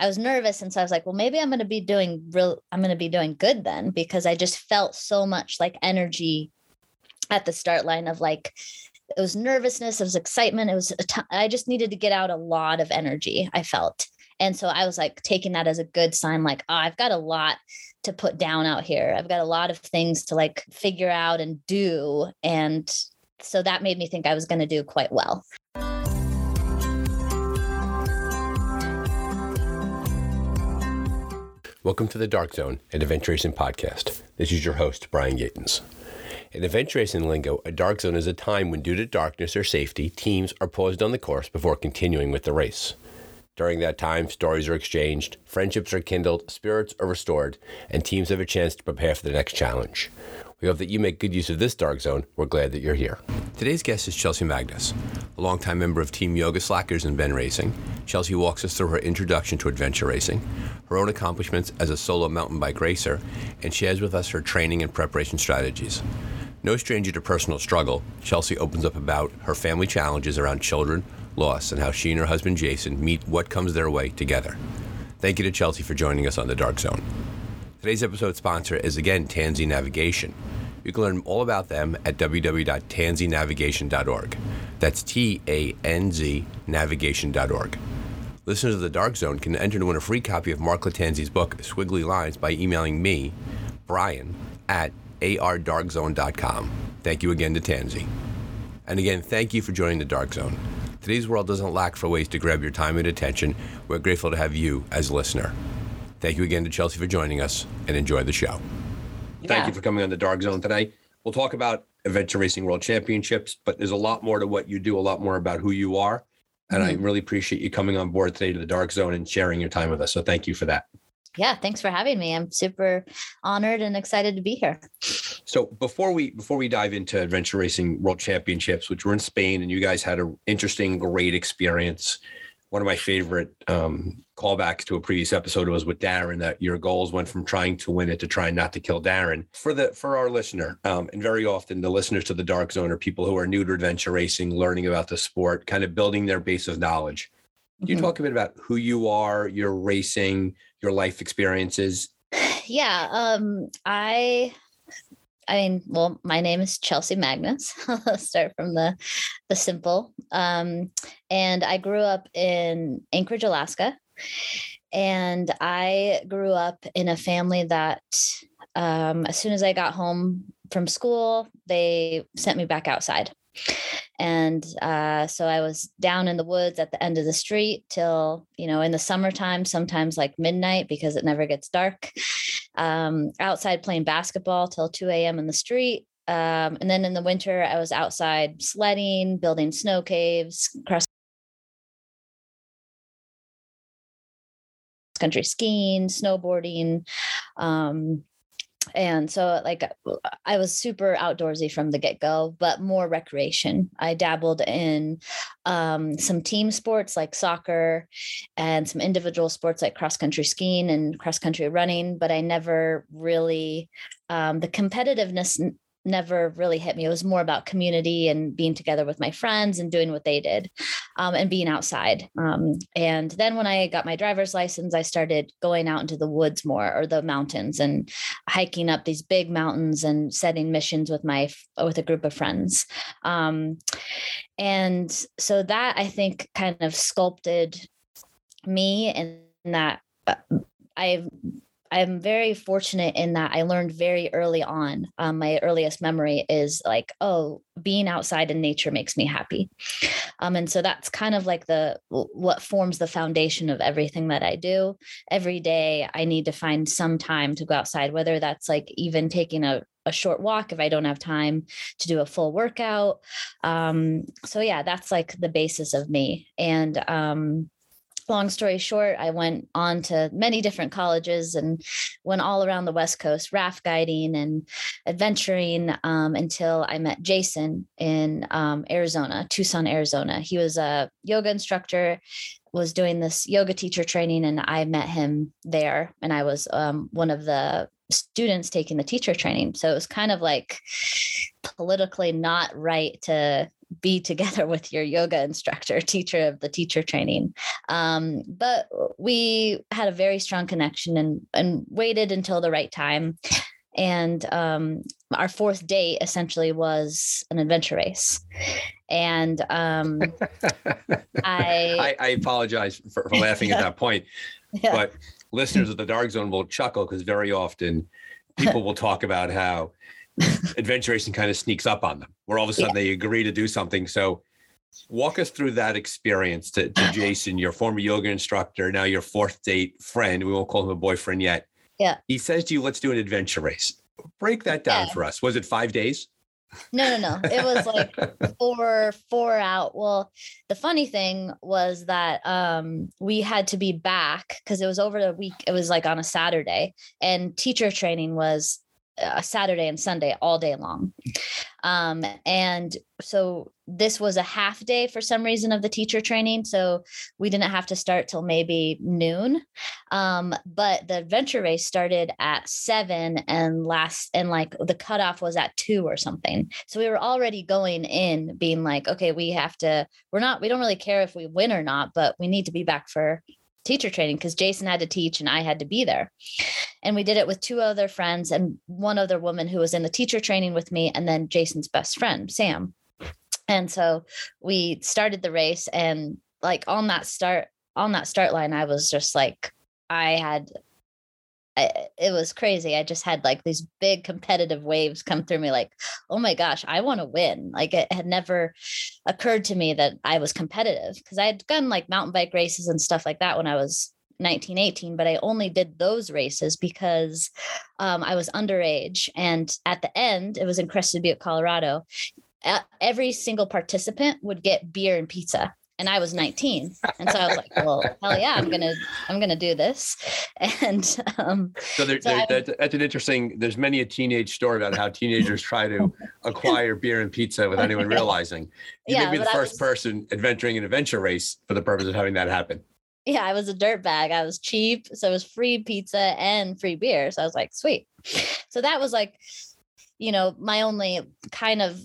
I was nervous. And so I was like, well, maybe I'm going to be doing real, I'm going to be doing good then because I just felt so much like energy at the start line of like, it was nervousness, it was excitement. It was, I just needed to get out a lot of energy, I felt. And so I was like taking that as a good sign, like, oh, I've got a lot to put down out here. I've got a lot of things to like figure out and do. And so that made me think I was going to do quite well. Welcome to the Dark Zone, an adventure racing podcast. This is your host, Brian Gatens. In adventure racing lingo, a dark zone is a time when, due to darkness or safety, teams are paused on the course before continuing with the race. During that time, stories are exchanged, friendships are kindled, spirits are restored, and teams have a chance to prepare for the next challenge. We hope that you make good use of this dark zone. We're glad that you're here. Today's guest is Chelsey Magness, a longtime member of Team Yoga Slackers and Bend Racing. Chelsey walks us through her introduction to adventure racing, her own accomplishments as a solo mountain bike racer, and shares with us her training and preparation strategies. No stranger to personal struggle, Chelsey opens up about her family challenges around children, loss, and how she and her husband Jason meet what comes their way together. Thank you to Chelsey for joining us on The Dark Zone. Today's episode sponsor is again Tanzi Navigation. You can learn all about them at www.tanzinavigation.org. That's T A N Z navigation.org. Listeners of the Dark Zone can enter to win a free copy of Mark Lattanzi's book, Squiggly Lines, by emailing me, Brian, at ardarkzone.com. Thank you again to Tanzi. And again, thank you for joining the Dark Zone. Today's world doesn't lack for ways to grab your time and attention. We're grateful to have you as a listener. Thank you again to Chelsey for joining us and enjoy the show. Yeah. Thank you for coming on the Dark Zone today. We'll talk about Adventure Racing World Championships, but there's a lot more to what you do, a lot more about who you are. And mm-hmm. I really appreciate you coming on board today to the Dark Zone and sharing your time with us. So thank you for that. Yeah, thanks for having me. I'm super honored and excited to be here. So before we before we dive into Adventure Racing World Championships, which were in Spain, and you guys had an interesting, great experience one of my favorite um, callbacks to a previous episode was with Darren that your goals went from trying to win it to trying not to kill Darren. For the for our listener, um, and very often the listeners to the Dark Zone are people who are new to adventure racing, learning about the sport, kind of building their base of knowledge. You mm-hmm. talk a bit about who you are, your racing, your life experiences? Yeah, um, I I mean, well, my name is Chelsey Magness. Let's start from the the simple. Um, and I grew up in Anchorage, Alaska. And I grew up in a family that um, as soon as I got home from school, they sent me back outside. And uh, so I was down in the woods at the end of the street till, you know, in the summertime, sometimes like midnight because it never gets dark. Um, outside playing basketball till 2 a.m. in the street. Um, and then in the winter, I was outside sledding, building snow caves, cross country skiing, snowboarding, um, and so like i was super outdoorsy from the get-go but more recreation. I dabbled in um, some team sports like soccer and some individual sports like cross country skiing and cross country running but i never really um, the competitiveness never really hit me. It was more about community and being together with my friends and doing what they did um, and being outside. Um, and then when I got my driver's license, I started going out into the woods more or the mountains and hiking up these big mountains and setting missions with my with a group of friends. Um, and so that I think kind of sculpted me and that uh, I I'm very fortunate in that I learned very early on. Um, my earliest memory is like, oh, being outside in nature makes me happy. Um, and so that's kind of like the what forms the foundation of everything that I do. Every day, I need to find some time to go outside, whether that's like even taking a a short walk if I don't have time to do a full workout. Um, so yeah, that's like the basis of me. And um, long story short, I went on to many different colleges and went all around the West Coast, raft guiding and adventuring um, until I met Jason in um, Arizona, Tucson, Arizona. He was a yoga instructor, was doing this yoga teacher training, and I met him there. And I was um, one of the students taking the teacher training. So it was kind of like politically not right to be together with your yoga instructor, teacher of the teacher training. Um, but we had a very strong connection and and waited until the right time. And um, our fourth date essentially was an adventure race. And um, I, I, I apologize for, for laughing yeah. at that point, yeah. but listeners of the Dark Zone will chuckle because very often people will talk about how adventure racing kind of sneaks up on them, where all of a sudden yeah. they agree to do something. So, walk us through that experience to, to Jason, your former yoga instructor, now your fourth date friend. We won't call him a boyfriend yet. Yeah. He says to you, let's do an adventure race. Break that down yeah. for us. Was it five days? No, no, no. It was like four, four out. Well, the funny thing was that um, we had to be back because it was over the week. It was like on a Saturday, and teacher training was a Saturday and Sunday all day long. Um, and so this was a half day for some reason of the teacher training. So we didn't have to start till maybe noon. Um, but the adventure race started at seven and last, and like the cutoff was at two or something. So we were already going in being like, okay, we have to, we're not, we don't really care if we win or not, but we need to be back for teacher training because Jason had to teach and I had to be there. And we did it with two other friends and one other woman who was in the teacher training with me, and then Jason's best friend, Sam. And so we started the race and like on that start on that start line, I was just like, I had I, it was crazy. I just had like these big competitive waves come through me, like, oh my gosh, I want to win. Like it had never occurred to me that I was competitive because I had done like mountain bike races and stuff like that when I was 19, 18, but I only did those races because um, I was underage. And at the end, it was in Crested Butte, Colorado. Every single participant would get beer and pizza and I was 19. And so I was like, well, hell yeah, I'm gonna I'm gonna do this. And um, so, there, so there, that's, that's, an interesting. There's many a teenage story about how teenagers try to acquire beer and pizza without anyone realizing. You yeah, may be the first was, person adventuring an adventure race for the purpose of having that happen. Yeah, I was a dirt bag. I was cheap, so it was free pizza and free beer. So I was like, sweet. So that was like, you know, my only kind of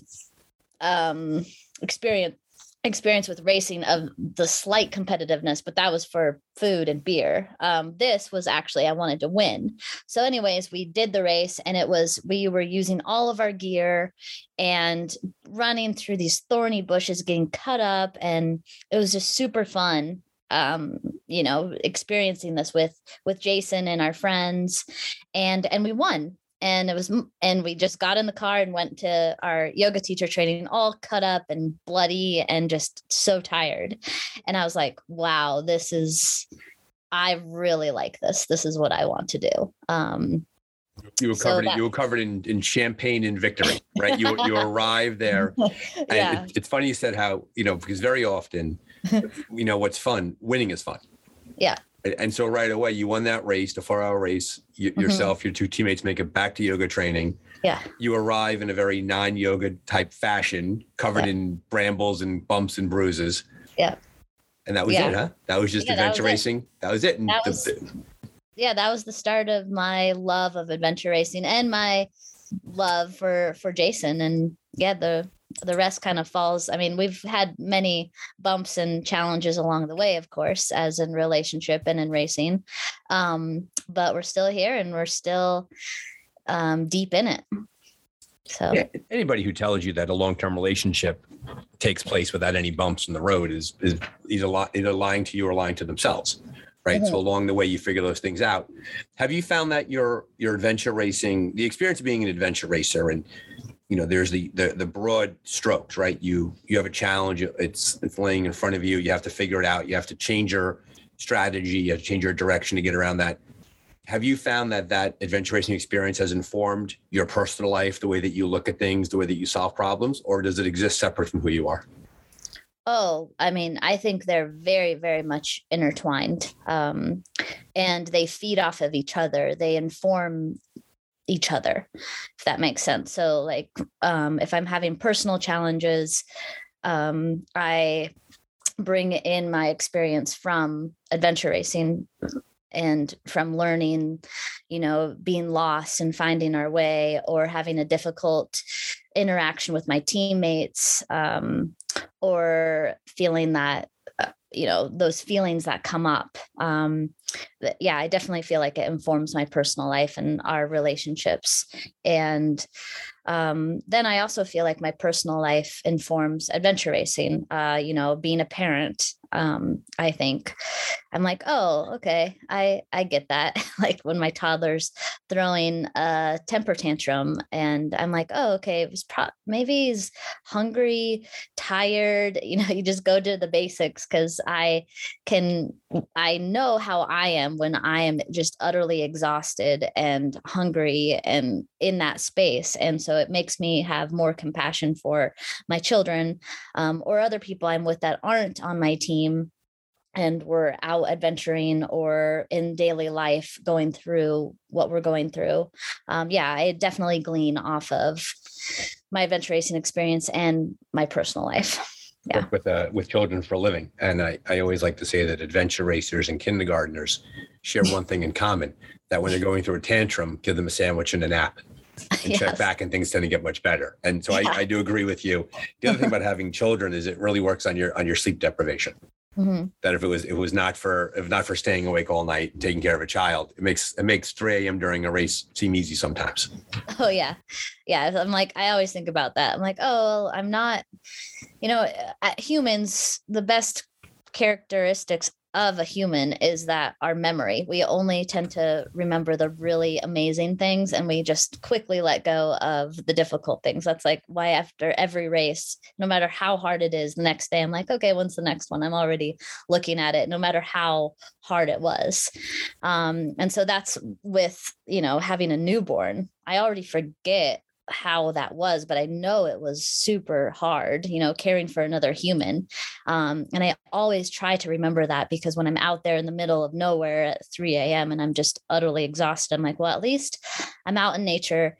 um experience experience with racing of the slight competitiveness, but that was for food and beer. Um, this was actually I wanted to win. So, anyways, we did the race, and it was we were using all of our gear and running through these thorny bushes, getting cut up, and it was just super fun um you know experiencing this with with jason and our friends and and we won and it was and we just got in the car and went to our yoga teacher training all cut up and bloody and just so tired and i was like wow this is i really like this this is what i want to do um you were covered so that- you were covered in, in champagne and victory, right? You you arrived there, and yeah. it, it's funny you said how you know because very often, you know, what's fun, winning is fun. Yeah. And so right away, you won that race, the four hour race. You, mm-hmm. Yourself, your two teammates make it back to yoga training. Yeah. You arrive in a very non yoga type fashion, covered yeah. in brambles and bumps and bruises. Yeah. And that was yeah. it, huh? That was just yeah, adventure that was racing. It. That was it. That was, the, yeah, that was the start of my love of adventure racing and my love for for Jason. And yeah, the the rest kind of falls. I mean, we've had many bumps and challenges along the way, of course, as in relationship and in racing. Um, but we're still here and we're still um, deep in it. So yeah, anybody who tells you that a long-term relationship takes place without any bumps in the road is is either, li- either lying to you or lying to themselves. Right. Mm-hmm. So along the way, you figure those things out. Have you found that your your adventure racing, the experience of being an adventure racer, and you know there's the, the the broad strokes right? You you have a challenge it's it's laying in front of you you have to figure it out you have to change your strategy you have to change your direction to get around that. Have you found that that adventure racing experience has informed your personal life the way that you look at things the way that you solve problems or does it exist separate from who you are? Oh i mean i think they're very very much intertwined um, and they feed off of each other. They inform each other if that makes sense. So like um, if i'm having personal challenges um, i bring in my experience from adventure racing and from learning you know being lost and finding our way or having a difficult interaction with my teammates um, or feeling that uh, you know those feelings that come up um, yeah i definitely feel like it informs my personal life and our relationships and um, then I also feel like my personal life informs adventure racing. Uh, you know, being a parent, um, I think I'm like, oh, okay, I I get that. like when my toddler's throwing a temper tantrum, and I'm like, oh, okay, it was pro- maybe he's hungry, tired. You know, you just go to the basics because I can I know how I am when I am just utterly exhausted and hungry and in that space, and so it makes me have more compassion for my children um, or other people I'm with that aren't on my team and we're out adventuring or in daily life going through what we're going through. Um, yeah, I definitely glean off of my adventure racing experience and my personal life. Yeah. Work with uh, with children for a living, and I, I always like to say that adventure racers and kindergartners share one thing in common: that when they're going through a tantrum, give them a sandwich and a nap and yes. check back and things tend to get much better. And so yeah. I, I, do agree with you. The other thing about having children is it really works on your on your sleep deprivation. Mm-hmm. That if it was it was not for if not for staying awake all night taking care of a child, it makes it makes 3 a.m. during a race seem easy sometimes. Oh yeah, yeah. I'm like I always think about that. I'm like, oh, I'm not. You know, humans, the best characteristics of a human is that our memory. We only tend to remember the really amazing things and we just quickly let go of the difficult things. That's like why after every race, no matter how hard it is, the next day I'm like, okay, when's the next one? I'm already looking at it, no matter how hard it was. Um, and so that's with, you know, having a newborn. I already forget how that was, but I know it was super hard, you know, caring for another human. Um, and I always try to remember that because when I'm out there in the middle of nowhere at 3 a.m. and I'm just utterly exhausted, I'm like, well, at least I'm out in nature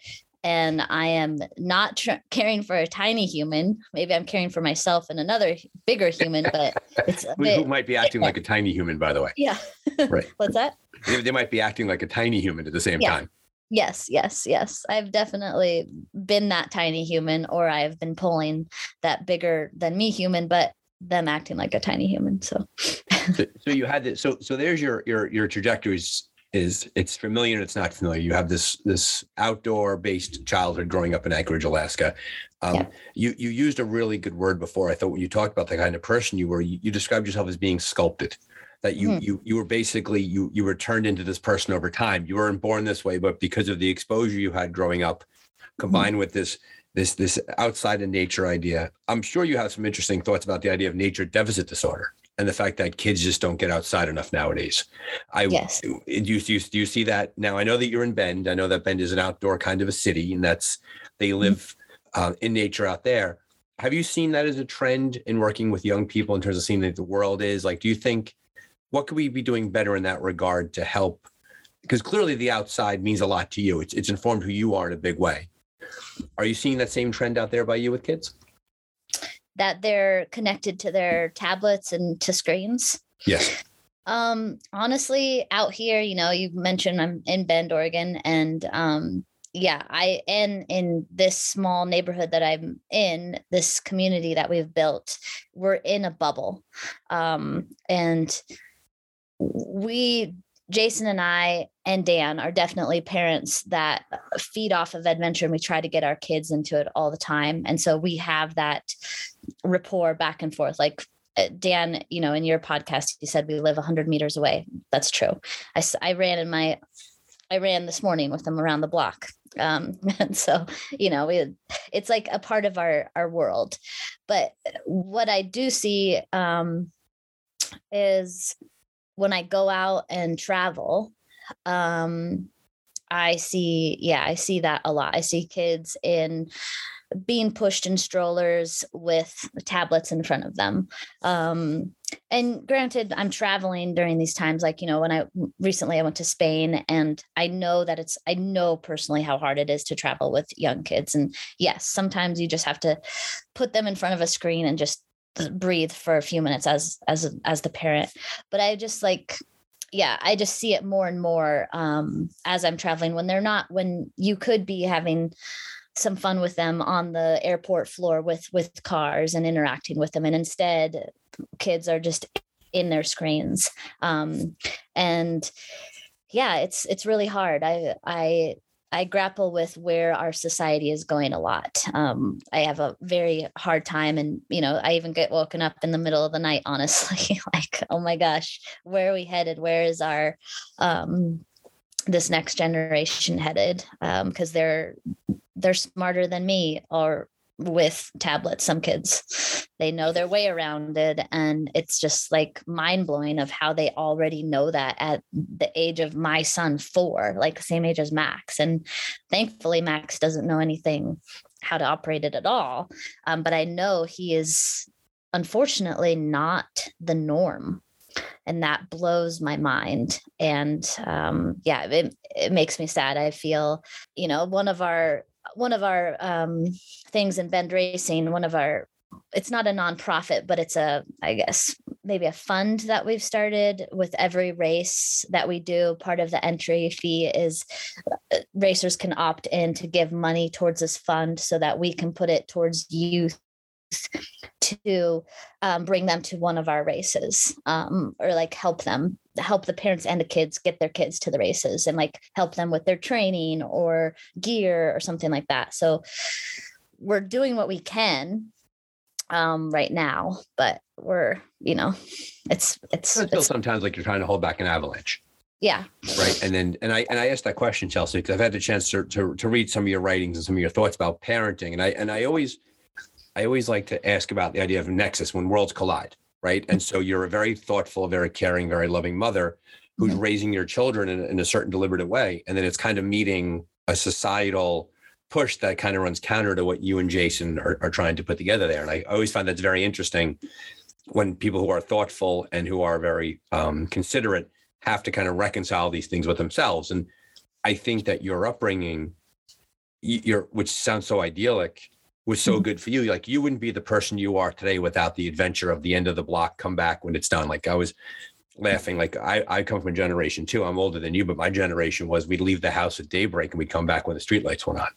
and I am not tr- caring for a tiny human. Maybe I'm caring for myself and another bigger human, but it's a bit, who might be acting like a tiny human, by the way. Yeah. right. What's that? They, they, might be acting like a tiny human at the same yeah. time. Yes, yes, yes. I've definitely been that tiny human, or I've been pulling that bigger than me human, but them acting like a tiny human. So, so, so, you had this. So, so there's your your your trajectories. Is it's familiar and it's not familiar. You have this this outdoor based childhood growing up in Anchorage, Alaska. Um, yeah. You you used a really good word before. I thought when you talked about the kind of person you were, you, you described yourself as being sculpted that you mm. you you were basically you you were turned into this person over time. You weren't born this way, but because of the exposure you had growing up, combined mm. with this this this outside of nature idea, I'm sure you have some interesting thoughts about the idea of nature deficit disorder and the fact that kids just don't get outside enough nowadays. I yes. do you, do you, do you see that now? I know that you're in Bend. I know that Bend is an outdoor kind of a city, and that's they mm-hmm. live mm. uh, in nature out there. Have you seen that as a trend in working with young people in terms of seeing that the world is like? Do you think what could we be doing better in that regard to help? Because clearly the outside means a lot to you. It's it's informed who you are in a big way. Are you seeing that same trend out there by you with kids? That they're connected to their tablets and to screens. Yes. Um, honestly, out here, you know, you mentioned I'm in Bend, Oregon, and um, yeah, I and in this small neighborhood that I'm in, this community that we've built, we're in a bubble. Um, and we Jason and I and Dan are definitely parents that feed off of adventure and we try to get our kids into it all the time. And so we have that rapport back and forth. Like uh, Dan, you know, in your podcast, you said we live 100 meters away. That's true. I, I ran in my, I ran this morning with them around the block. Um, and so, you know, we, it's like a part of our, our world. But what I do see um, is, when I go out and travel, um, I see, yeah, I see that a lot. I see kids in being pushed in strollers with tablets in front of them. Um, and granted, I'm traveling during these times. Like, you know, when I recently I went to Spain and I know that it's, I know personally how hard it is to travel with young kids. And yes, sometimes you just have to put them in front of a screen and just breathe for a few minutes as as as the parent. But i just like yeah i just see it more and more um as i'm traveling when they're not when you could be having some fun with them on the airport floor with with cars and interacting with them. And instead kids are just in their screens. Um, and yeah it's it's really hard. I i I grapple with where our society is going a lot. Um, I have a very hard time, and you know, I even get woken up in the middle of the night. Honestly, like, oh my gosh, where are we headed? Where is our um, this next generation headed? Because um, they're they're smarter than me, or with tablets some kids they know their way around it and it's just like mind blowing of how they already know that at the age of my son 4 like the same age as Max and thankfully Max doesn't know anything how to operate it at all um, but I know he is unfortunately not the norm and that blows my mind and um, yeah it, it makes me sad. I feel you know one of our one of our um, things in Bend Racing, one of our it's not a nonprofit, but it's a, I guess, maybe a fund that we've started with every race that we do. Part of the entry fee is uh, racers can opt in to give money towards this fund so that we can put it towards youth to um, bring them to one of our races um, or like help them help the parents and the kids get their kids to the races and like help them with their training or gear or something like that. So we're doing what we can um, right now but we're you know it's it's, it feels sometimes like you're trying to hold back an avalanche. Yeah. Right and then and i and i asked that question chelsey because i've had the chance to, to to read some of your writings and some of your thoughts about parenting and i and i always I always like to ask about the idea of nexus when worlds collide, right? And so you're a very thoughtful, very caring, very loving mother who's mm-hmm. raising your children in, in, a certain deliberative way. And then it's kind of meeting a societal push that kind of runs counter to what you and Jason are, are trying to put together there. And I always find that's very interesting when people who are thoughtful and who are very um, considerate have to kind of reconcile these things with themselves. And I think that your upbringing, your which sounds so idyllic, was so mm-hmm. good for you. Like you wouldn't be the person you are today without the adventure of the end of the block, come back when it's done. Like I was laughing, like I, I come from a generation too. I'm older than you, but my generation was we'd leave the house at daybreak and we'd come back when the streetlights went on.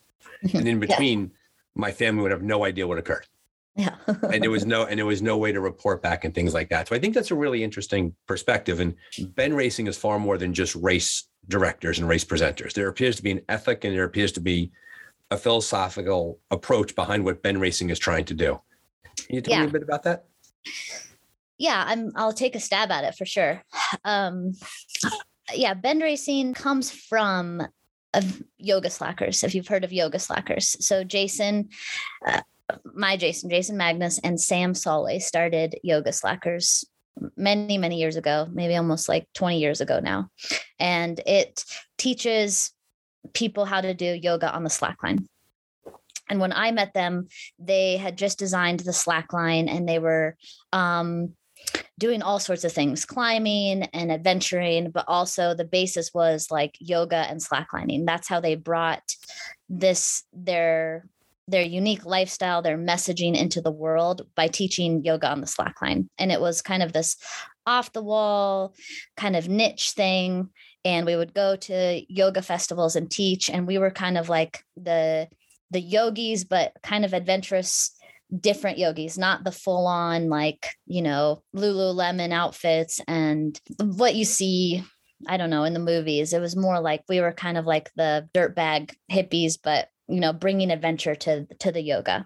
Mm-hmm. And in between, yeah. my family would have no idea what occurred. Yeah. and there was no and there was no way to report back and things like that. So I think that's a really interesting perspective. And Bend Racing is far more than just race directors and race presenters. There appears to be an ethic and there appears to be a philosophical approach behind what Bend Racing is trying to do. Can you tell yeah. me a bit about that? Yeah, I'm. I'll take a stab at it for sure. Um, yeah, Bend Racing comes from of yoga slackers. If you've heard of yoga slackers, so Jason. Uh, my Jason, Jason Magness, and Sam Salwei started Yoga Slackers many, many years ago, maybe almost like 20 years ago now. And it teaches people how to do yoga on the slackline. And when I met them, they had just designed the slackline and they were um, doing all sorts of things, climbing and adventuring, but also the basis was like yoga and slacklining. That's how they brought this their their unique lifestyle, their messaging into the world by teaching yoga on the slackline. And it was kind of this off the wall kind of niche thing and we would go to yoga festivals and teach and we were kind of like the the yogis but kind of adventurous different yogis not the full on like you know lululemon outfits and what you see i don't know in the movies. It was more like we were kind of like the dirtbag hippies but you know bringing adventure to to the yoga.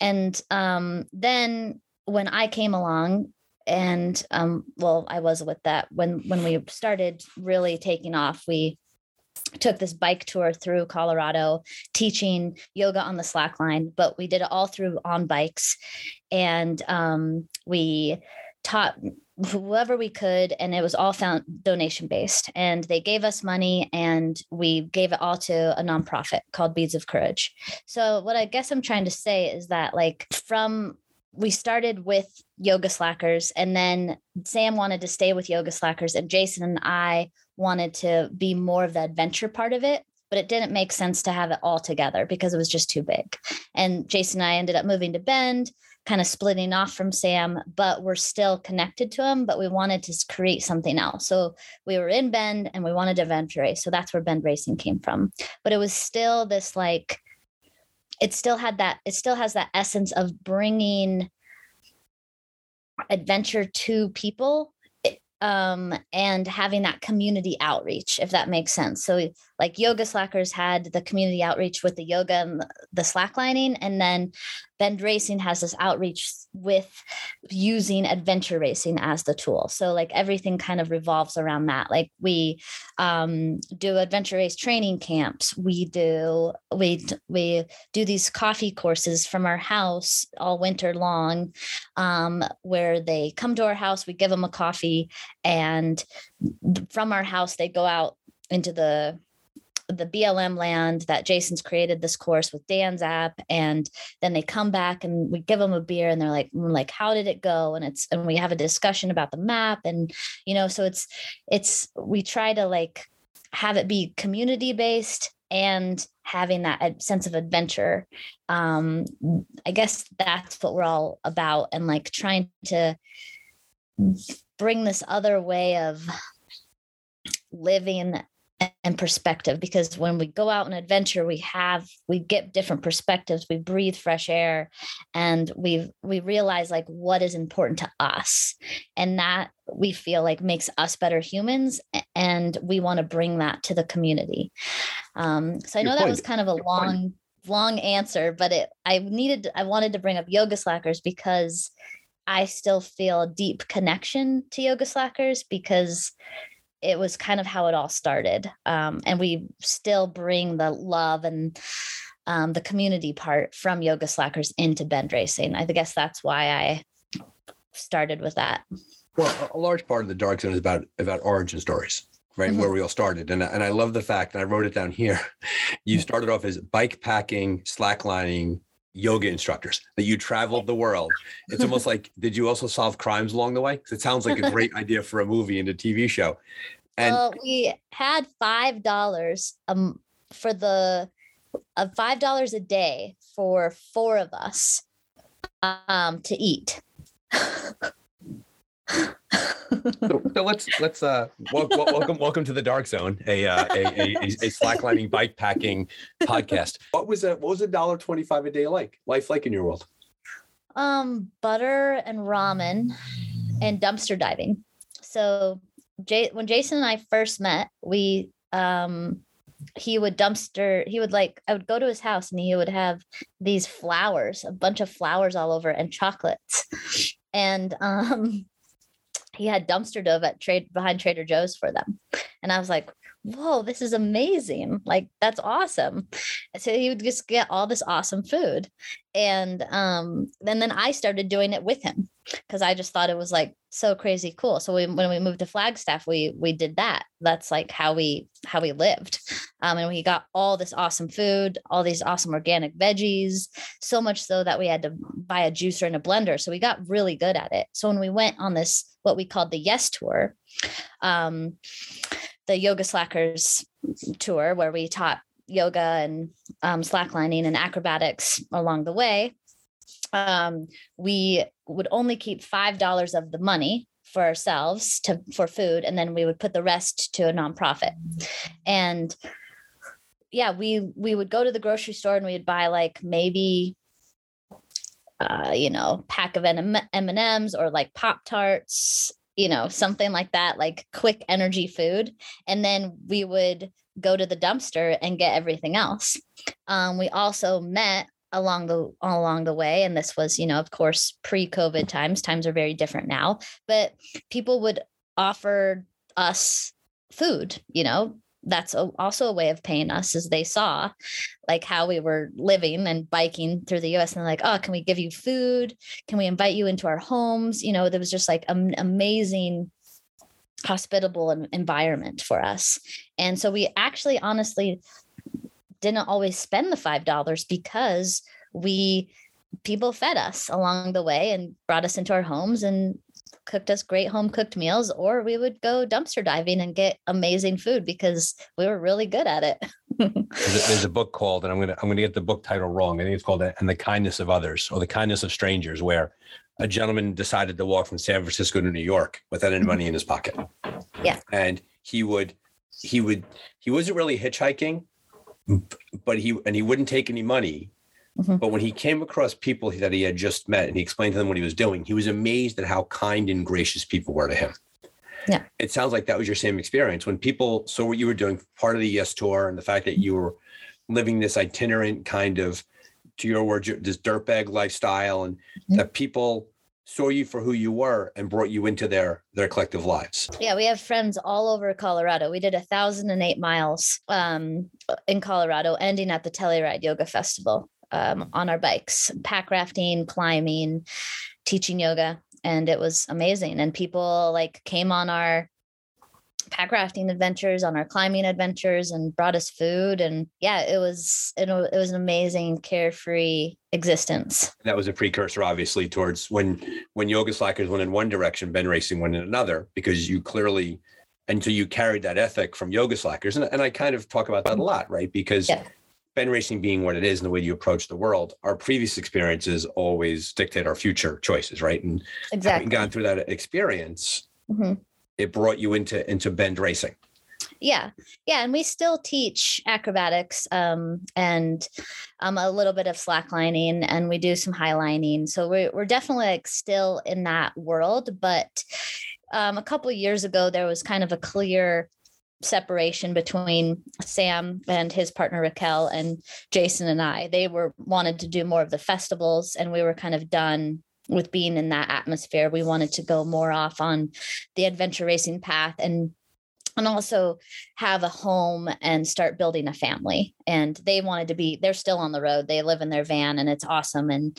And um then when i came along and um, well i was with that when when we started really taking off we took this bike tour through colorado teaching yoga on the slackline but we did it all through on bikes. And um, we taught whoever we could and it was all found donation based and they gave us money and we gave it all to a nonprofit called beads of courage. So what i guess i'm trying to say is that like from we started with yoga slackers and then sam wanted to stay with yoga slackers and jason and i wanted to be more of the adventure part of it but it didn't make sense to have it all together because it was just too big. And jason and i ended up moving to bend kind of splitting off from sam but we're still connected to him but we wanted to create something else. So we were in bend and we wanted to adventure race. So that's where bend racing came from. But it was still this like it still had that it still has that essence of bringing adventure to people um, and having that community outreach, if that makes sense. So, like Yoga Slackers had the community outreach with the yoga and the slacklining, and then Bend Racing has this outreach with using adventure racing as the tool. So, like everything kind of revolves around that. Like we um, do adventure race training camps. We do we we do these coffee courses from our house all winter long, um, where they come to our house. We give them a coffee, and from our house they go out into the the BLM land that Jason's created this course with Dan's app, and then they come back and we give them a beer, and they're like, like, how did it go? And it's and we have a discussion about the map, and you know, so it's it's we try to like have it be community based and having that sense of adventure. Um, I guess that's what we're all about, and like trying to bring this other way of living and perspective because when we go out on adventure we have we get different perspectives we breathe fresh air and we we realize like what is important to us. And that we feel like makes us better humans and we want to bring that to the community. Um, so i know that was kind of a long long answer but it i needed i wanted to bring up yoga slackers because i still feel a deep connection to yoga slackers because it was kind of how it all started. Um, and we still bring the love and um, the community part from Yoga Slackers into Bend Racing. I guess that's why I started with that. Well, a large part of the dark zone is about about origin stories, right? Mm-hmm. Where we all started, and and I love the fact, and I wrote it down here. You started off as bike packing, slacklining, yoga instructors that you traveled the world. It's almost like, did you also solve crimes along the way? Because it sounds like a great idea for a movie and a TV show. And well, we had five dollars um for the uh, five dollars a day for four of us um to eat. so, so, let's let's uh welcome welcome to the dark zone a uh, a, a, a, slacklining bike packing podcast. What was a what was a dollar 25 a day like life like in your world? Um butter and ramen and dumpster diving. So Jay, when jason and i first met we um he would dumpster he would like i would go to his house and he would have these flowers a bunch of flowers all over and chocolates. And um he had dumpster dove at trade behind Trader Joe's for them. And I was like, whoa, this is amazing. Like, that's awesome. So he would just get all this awesome food. And um, and then I started doing it with him because I just thought it was like so crazy cool. So we, when we moved to Flagstaff, we we did that. That's like how we how we lived. Um, and we got all this awesome food, all these awesome organic veggies, so much so that we had to buy a juicer and a blender. So we got really good at it. So when we went on this what we called the Yes Tour, um, the Yoga Slackers tour, where we taught yoga and um, slacklining and acrobatics along the way. Um, we would only keep five dollars of the money for ourselves to for food, and then we would put the rest to a nonprofit. And yeah, we we would go to the grocery store and we'd buy like maybe uh, you know, pack of M and M's or like Pop Tarts, you know, something like that, like quick energy food, and then we would go to the dumpster and get everything else. Um, we also met along the along the way and this was you know of course pre-covid times times are very different now but people would offer us food you know that's a, also a way of paying us as they saw like how we were living and biking through the US and like, oh, can we give you food? Can we invite you into our homes? You know, there was just like an amazing hospitable environment for us. And so we actually honestly didn't always spend the $5 because we people fed us along the way and brought us into our homes and cooked us great home cooked meals, or we would go dumpster diving and get amazing food because we were really good at it. there's, a, there's, a, book called, and I'm gonna I'm gonna get the book title wrong. I think it's called uh, "And the Kindness of Others" or "The Kindness of Strangers," where a gentleman decided to walk from San Francisco to New York without any money mm-hmm. in his pocket. Yeah, and he would he would he wasn't really hitchhiking, but he and he wouldn't take any money Mm-hmm. But when he came across people that he had just met and he explained to them what he was doing, he was amazed at how kind and gracious people were to him. Yeah. It sounds like that was your same experience when people saw what you were doing, part of the Yes Tour, and the fact that you were living this itinerant kind of, to your words, this dirtbag lifestyle, and mm-hmm. that people saw you for who you were and brought you into their their collective lives. Yeah, we have friends all over Colorado. We did a thousand and eight miles um, in Colorado, ending at the Telluride Yoga Festival um, on our bikes, pack rafting, climbing, teaching yoga, and it was amazing. And people like came on our pack rafting adventures, on our climbing adventures, and brought us food. And yeah, it was it, it was an amazing, carefree existence. That was a precursor, obviously, towards when when yoga slackers went in one direction, bend Racing went in another, because you clearly and so you carried that ethic from yoga slackers. And, and I kind of talk about that a lot, right? Because yeah. Bend Racing being what it is and the way you approach the world, our previous experiences always dictate our future choices, right? And exactly. having gone through that experience, mm-hmm it brought you into into bend racing. Yeah. Yeah. And we still teach acrobatics um, and um, a little bit of slacklining and we do some highlining. So we're, we're definitely like still in that world but um, a couple years ago there was kind of a clear separation between Sam and his partner Raquel and Jason and I. They were wanted to do more of the festivals and we were kind of done with being in that atmosphere we wanted to go more off on the adventure racing path and and also have a home and start building a family. And they wanted to be, they're still on the road. They live in their van and it's awesome. And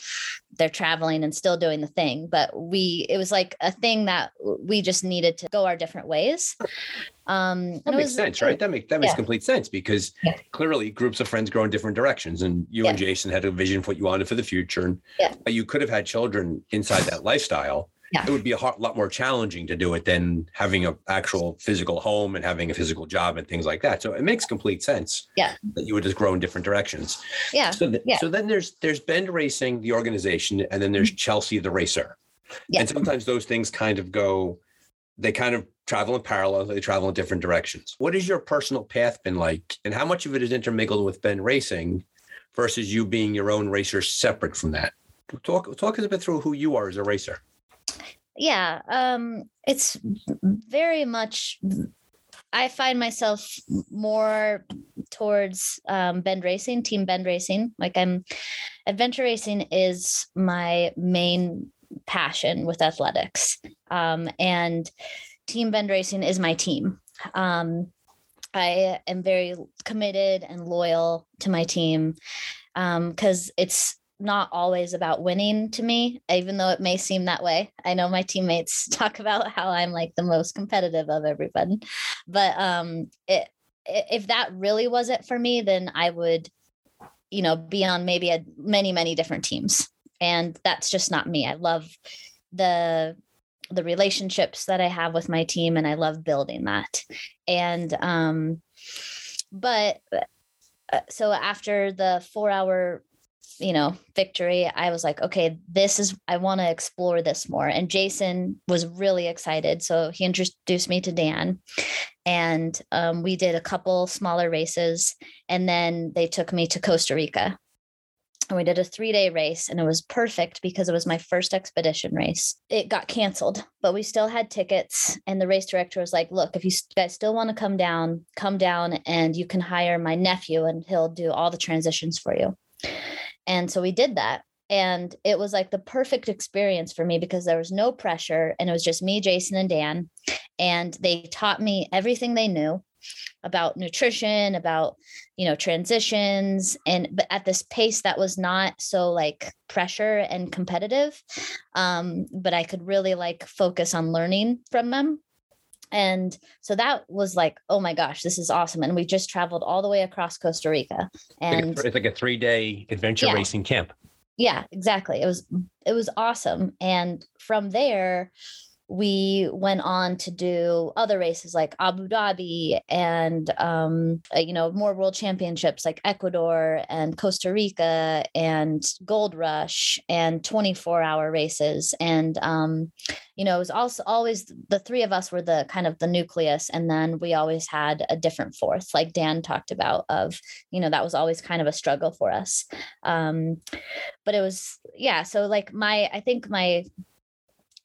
they're traveling and still doing the thing. But we, it was like a thing that we just needed to go our different ways. Um, that makes was, sense, right? That makes that makes yeah. complete sense because yeah. clearly groups of friends grow in different directions, and you yeah. and Jason had a vision for what you wanted for the future, and you could have had children inside that lifestyle yeah. it would be a lot more challenging to do it than having an actual physical home and having a physical job and things like that. So it makes complete sense. Yeah. That you would just grow in different directions. Yeah. So, th- yeah. so then there's there's Bend Racing, the organization, and then there's mm-hmm. Chelsey, the racer. Yeah. And sometimes those things kind of go, they kind of travel in parallel, they travel in different directions. What has your personal path been like? And how much of it is intermingled with Bend Racing versus you being your own racer separate from that? Talk talk us a bit through who you are as a racer yeah um it's very much i find myself more towards um, bend racing team bend racing. Like i'm adventure racing is my main passion with athletics. Um, and team bend racing is my team. Um, i am very committed and loyal to my team because um, it's not always about winning to me, even though it may seem that way. I know my teammates talk about how I'm like the most competitive of everybody, but um, it, if that really was it for me, then I would, you know, be on maybe a, many many different teams, and that's just not me. I love the the relationships that I have with my team, and I love building that. And um, but uh, so after the four hour you know victory i was like okay this is i want to explore this more. And jason was really excited so he introduced me to dan. And um, we did a couple smaller races and then they took me to costa rica. And we did a three day race and it was perfect because it was my first expedition race. It got canceled but we still had tickets and the race director was like look if you guys still want to come down come down and you can hire my nephew and he'll do all the transitions for you and so we did that. And it was like the perfect experience for me because there was no pressure and it was just me, Jason, and Dan. And they taught me everything they knew about nutrition, about, you know, transitions. And but at this pace that was not so like pressure and competitive. Um, but I could really like focus on learning from them and so that was like oh my gosh this is awesome. And we just traveled all the way across costa rica and it's like a three day adventure yeah. racing camp. Yeah exactly. It was it was awesome. And from there we went on to do other races like Abu Dhabi and um, uh, you know more world championships like Ecuador and Costa Rica and Gold Rush and 24 hour races. And um, you know it was also always the three of us were the kind of the nucleus and then we always had a different fourth like Dan talked about of you know that was always kind of a struggle for us. Um, but it was yeah so like my I think my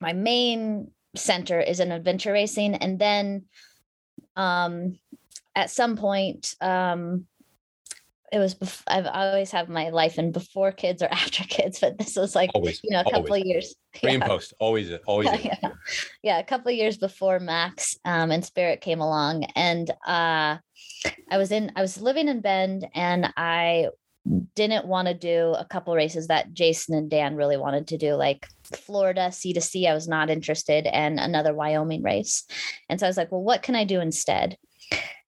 my main center is in adventure racing and then um at some point um it was bef- I've always have my life in before kids or after kids, but this was like always, you know a couple always. of years. Pre and post, always, always. Yeah, yeah. yeah, a couple of years before Max um, and Spirit came along, and uh, I was in I was living in Bend, and I didn't want to do a couple races that Jason and Dan really wanted to do, like Florida C to C. I was not interested, and another Wyoming race. And so I was like, well, what can I do instead?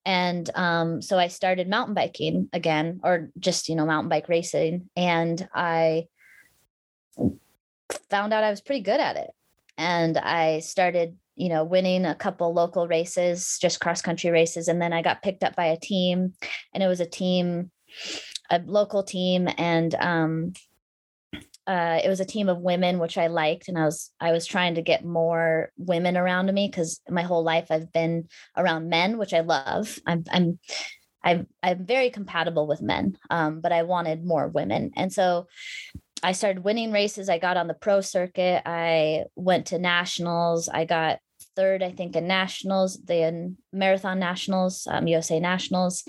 And um, so I started mountain biking again, or just you know mountain bike racing, and I found out I was pretty good at it. And I started you know winning a couple local races just cross country races and then i got picked up by a team and it was a team a local team and um uh, it was a team of women which i liked and i was i was trying to get more women around me because my whole life i've been around men which i love i'm i'm i'm, I'm very compatible with men um, but i wanted more women and so I started winning races. I got on the pro circuit. I went to nationals. I got third, I think, in nationals, the marathon nationals, um, USA nationals.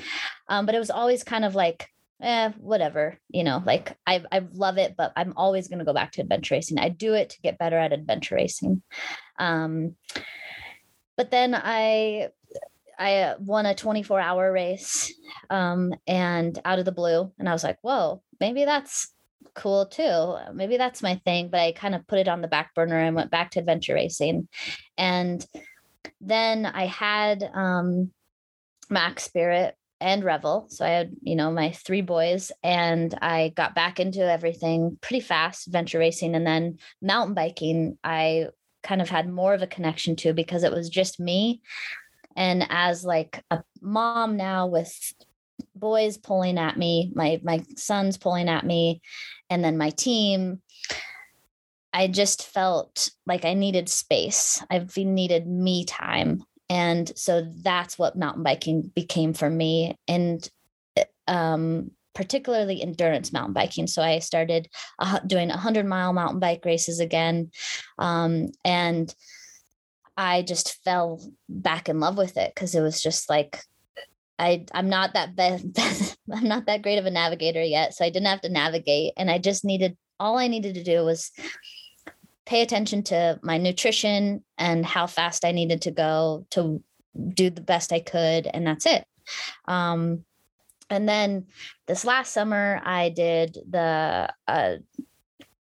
Um, but it was always kind of like, eh, whatever, you know, like I, I love it, but I'm always going to go back to adventure racing. I do it to get better at adventure racing. Um, but then I, I won a 24 hour race um, and out of the blue. And I was like, whoa, maybe that's cool too. Maybe that's my thing, but I kind of put it on the back burner and went back to adventure racing. And then I had um, Max Spirit and Revel. So I had, you know, my three boys and I got back into everything pretty fast, adventure racing. And then mountain biking, I kind of had more of a connection to because it was just me. And as like a mom now with boys pulling at me, my my sons pulling at me, and then my team. I just felt like I needed space. I've needed me time. And so that's what mountain biking became for me. And um, particularly endurance mountain biking. So I started doing 100 mile mountain bike races again. Um, and I just fell back in love with it because it was just like I I'm not that best I'm not that great of a navigator yet, so I didn't have to navigate and I just needed all I needed to do was pay attention to my nutrition and how fast I needed to go to do the best I could and that's it. Um, and then this last summer I did the uh,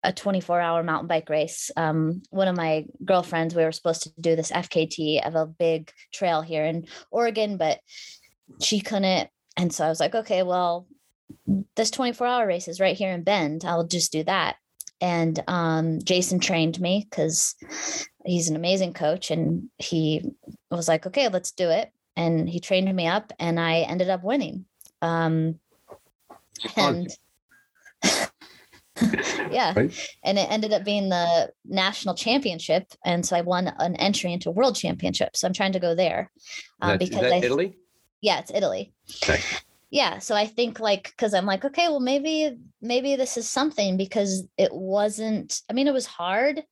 a 24 hour mountain bike race. Um, one of my girlfriends, we were supposed to do this FKT of a big trail here in Oregon, but she couldn't. And so I was like, okay, well, this 24 hour race is right here in Bend. I'll just do that. And um, Jason trained me because he's an amazing coach. And he was like, okay, let's do it. And he trained me up and I ended up winning. Um, and yeah. Right. And it ended up being the national championship. And so I won an entry into world championship. So I'm trying to go there. Um, because I, Italy? Yeah, it's Italy. Okay. Yeah. So I think like because I'm like, okay, well, maybe, maybe this is something because it wasn't, I mean, it was hard,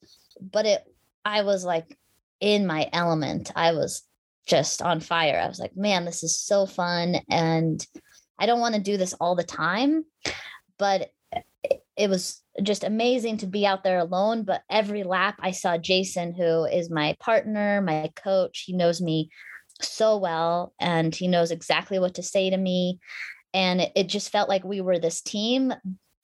but it I was like in my element. I was just on fire. I was like, man, this is so fun. And I don't want to do this all the time, but it was just amazing to be out there alone. But every lap, I saw Jason, who is my partner, my coach. He knows me so well and he knows exactly what to say to me. And it, it just felt like we were this team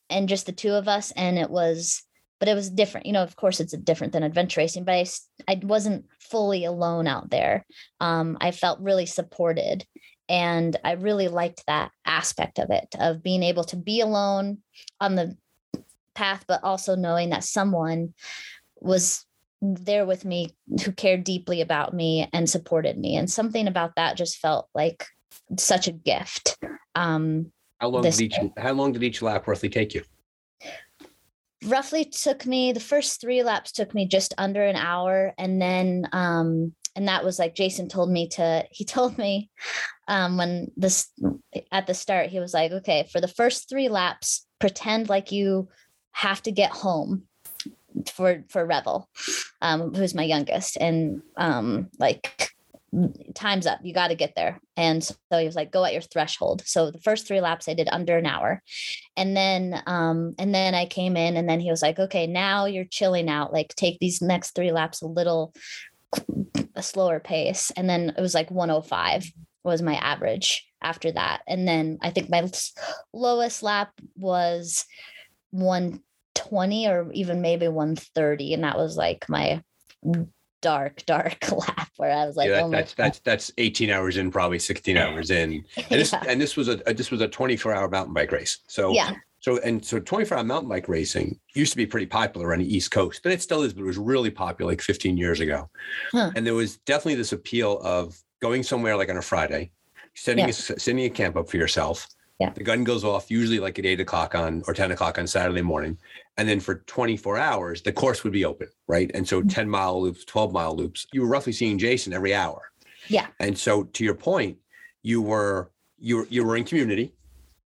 and just the two of us. And it was, but it was different. You know, of course, it's different than adventure racing, but I, I wasn't fully alone out there. Um, I felt really supported. And I really liked that aspect of it, of being able to be alone on the path, but also knowing that someone was there with me who cared deeply about me and supported me. And something about that just felt like such a gift. Um how long did each how long did each lap roughly take you? Roughly took me the first three laps took me just under an hour. And then um and that was like jason told me to he told me um when this at the start he was like okay for the first three laps pretend like you have to get home for for Revel, um, who's my youngest, and um, like time's up you got to get there. And so he was like go at your threshold. So the first three laps i did under an hour. And then um and then i came in and then he was like okay now you're chilling out. Like take these next three laps a little a slower pace. And then it was like 105 was my average after that. And then i think my lowest lap was one 120 or even maybe 130 and that was like my dark dark lap where i was like yeah, oh that's that's that's 18 hours in probably 16 hours in and this yeah. and this was a this was a 24 hour mountain bike race so yeah so and so 24 hour mountain bike racing used to be pretty popular on the east coast but it still is but it was really popular like 15 years ago huh. and there was definitely this appeal of going somewhere like on a friday setting yeah. a, setting a camp up for yourself yeah. The gun goes off usually like at eight o'clock on or 10 o'clock on Saturday morning. And then for 24 hours, the course would be open, right? And so mm-hmm. 10 mile loops, 12 mile loops, you were roughly seeing Jason every hour. Yeah. And so to your point, you were you were you were in community,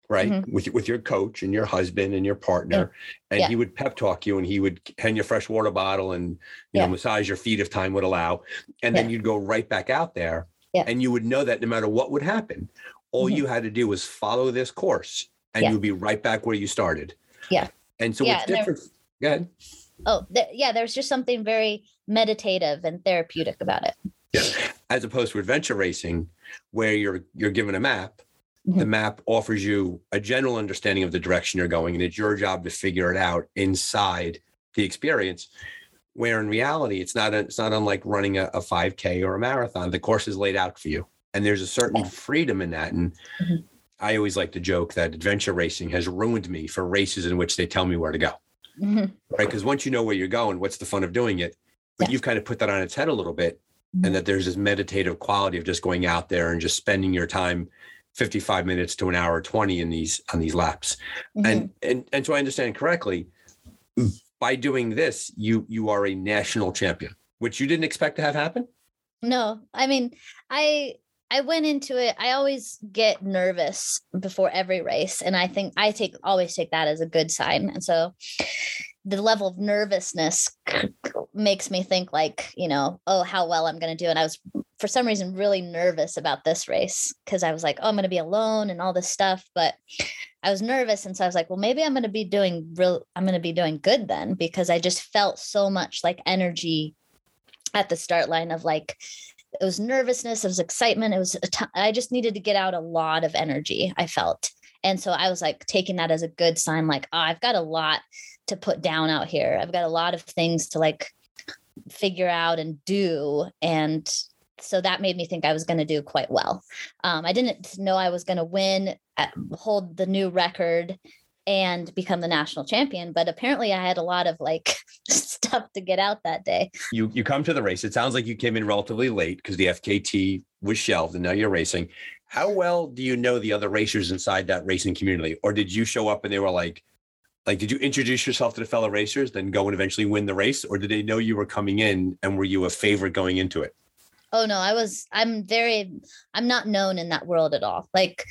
right? Mm-hmm. With with your coach and your husband and your partner. Yeah. And yeah. he would pep talk you and he would hand you a fresh water bottle and you yeah. know massage your feet if time would allow. And then you'd go right back out there. And you would know that no matter what would happen, all mm-hmm. you had to do was follow this course and you'd be right back where you started. Yeah. And so yeah, different. Go ahead. Oh, th- yeah. There's just something very meditative and therapeutic about it. Yeah. As opposed to adventure racing, where you're you're given a map. Mm-hmm. The map offers you a general understanding of the direction you're going, and it's your job to figure it out inside the experience. Where in reality, it's not a, it's not unlike running a, a 5K or a marathon. The course is laid out for you, and there's a certain freedom in that. And mm-hmm. I always like to joke that adventure racing has ruined me for races in which they tell me where to go. Mm-hmm. Right. Because once you know where you're going, what's the fun of doing it? But yeah. you've kind of put that on its head a little bit. Mm-hmm. And that there's this meditative quality of just going out there and just spending your time 55 minutes to an hour 20 in these on these laps. Mm-hmm. And and and so I understand correctly, by doing this, you you are a national champion, which you didn't expect to have happen. No, I mean, I I went into it. I always get nervous before every race, and I think I take always take that as a good sign. And so, the level of nervousness makes me think like, you know, oh, how well I'm going to do. And I was, for some reason, really nervous about this race because I was like, oh, I'm going to be alone and all this stuff. But I was nervous, and so I was like, well, maybe I'm going to be doing real. I'm going to be doing good then because I just felt so much like energy at the start line of like it was nervousness it was excitement it was I just needed to get out a lot of energy i felt. And so i was like taking that as a good sign like oh, i've got a lot to put down out here. I've got a lot of things to like figure out and do. And so that made me think i was going to do quite well. Um, i didn't know i was going to win uh, hold the new record and become the national champion. But apparently, I had a lot of like stuff to get out that day. You you come to the race. It sounds like you came in relatively late because the FKT was shelved, and now you're racing. How well do you know the other racers inside that racing community, or did you show up and they were like? Like, did you introduce yourself to the fellow racers, then go and eventually win the race, or did they know you were coming in and were you a favorite going into it? Oh no i was i'm very i'm not known in that world at all. Like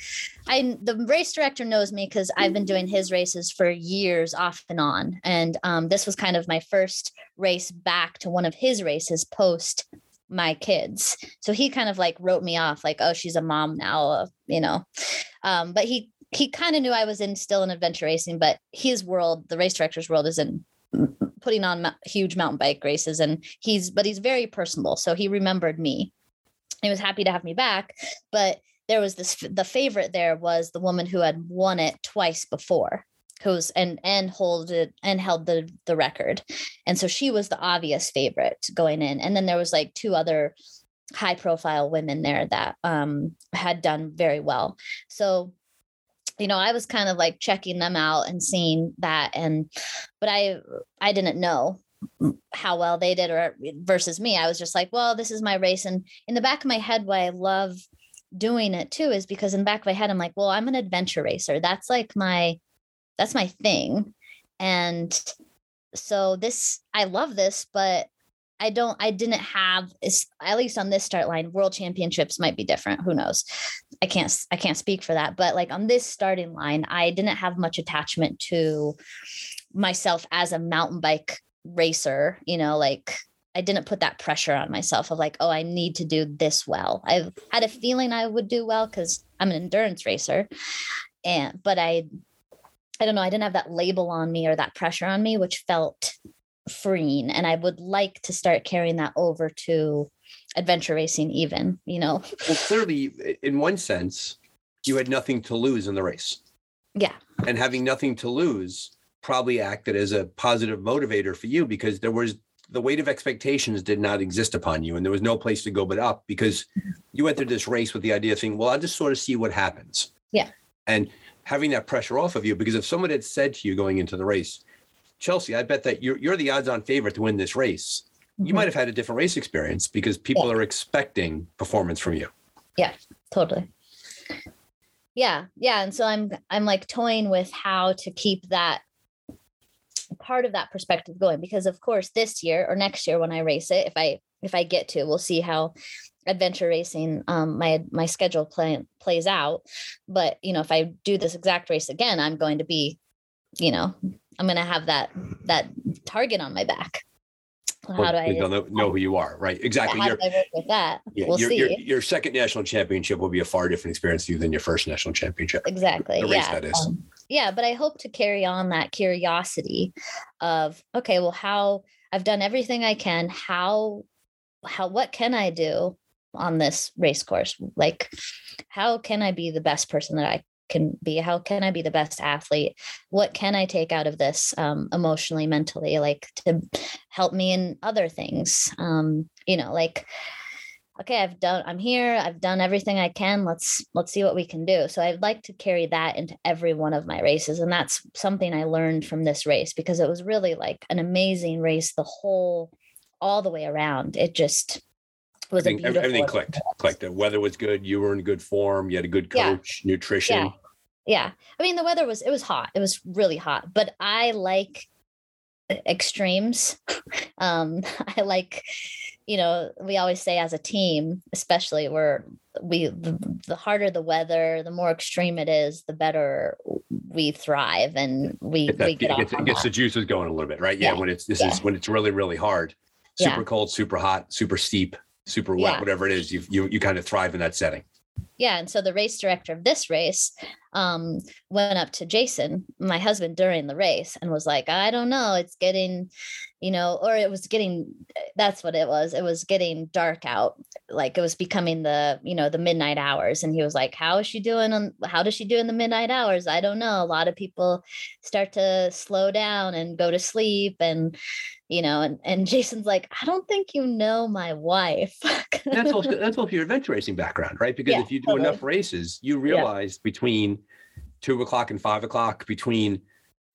i the race director knows me because i've been doing his races for years off and on. And um, this was kind of my first race back to one of his races post my kids. So he kind of like wrote me off like oh she's a mom now you know. Um, but he he kind of knew i was in still in adventure racing but his world the race director's world is in putting on huge mountain bike races and he's but he's very personable so he remembered me. He was happy to have me back but there was this the favorite there was the woman who had won it twice before who's and and hold it and held the the record. And so she was the obvious favorite going in. And then there was like two other high profile women there that um had done very well. So you know i was kind of like checking them out and seeing that and but i i didn't know how well they did or versus me. I was just like, well, this is my race. And in the back of my head, why I love doing it too is because in the back of my head, I'm like, well, I'm an adventure racer. That's like my that's my thing. And so this I love this, but I don't I didn't have at least on this start line world championships might be different who knows? I can't I can't speak for that but like on this starting line I didn't have much attachment to myself as a mountain bike racer you know like I didn't put that pressure on myself of like oh I need to do this well. I had a feeling I would do well cuz I'm an endurance racer and but I I don't know I didn't have that label on me or that pressure on me which felt freeing and i would like to start carrying that over to adventure racing even you know? Well clearly in one sense you had nothing to lose in the race. Yeah. And having nothing to lose probably acted as a positive motivator for you because there was the weight of expectations did not exist upon you and there was no place to go but up because you entered this race with the idea of saying well i'll just sort of see what happens. Yeah. And having that pressure off of you because if someone had said to you going into the race Chelsey, I bet that you're you're the odds-on favorite to win this race. Mm-hmm. You might have had a different race experience because people yeah. are expecting performance from you. Yeah, totally. Yeah, yeah, and so I'm I'm like toying with how to keep that part of that perspective going because of course this year or next year when I race it, if I if I get to, we'll see how adventure racing um my my schedule play, plays out but you know if i do this exact race again i'm going to be you know I'm going to have that that target on my back. How well, do I know, know, who you are? Right. Exactly. How do I work with that? Yeah, we'll your, see. Your, your, second national championship will be a far different experience for you than your first national championship. Exactly. The yeah. that is. Um, yeah, but I hope to carry on that curiosity of okay, well, how I've done everything I can. How how what can I do on this race course? Like, how can I be the best person that I can be how can i be the best athlete? What can i take out of this um, emotionally mentally like to help me in other things? Um, you know like okay i've done i'm here i've done everything i can let's let's see what we can do. So i'd like to carry that into every one of my races and that's something i learned from this race because it was really like an amazing race the whole all the way around. It just was everything, everything clicked clicked. The weather was good. You were in good form. You had a good coach yeah. nutrition. Yeah. yeah. I mean the weather was it was hot. It was really hot but i like extremes. Um i like you know we always say as a team especially where we the, the, harder the weather the more extreme it is the better we thrive and we, that, we get it, gets, it gets the juices going a little bit right? Yeah, yeah. when it's this yeah. is when it's really really hard. Super cold super hot super steep super wet, yeah. whatever it is, you you you kind of thrive in that setting. Yeah, and so the race director of this race um, went up to Jason, my husband, during the race, and was like, "I don't know, it's getting, you know, or it was getting. That's what it was. It was getting dark out, like it was becoming the, you know, the midnight hours." And he was like, "How is she doing? On how does she do in the midnight hours? I don't know. A lot of people start to slow down and go to sleep, and you know, and, and Jason's like, I don't think you know my wife. that's also that's also your adventure racing background, right? Because yeah, if you do totally. enough races, you realize yeah. between two o'clock and five o'clock, between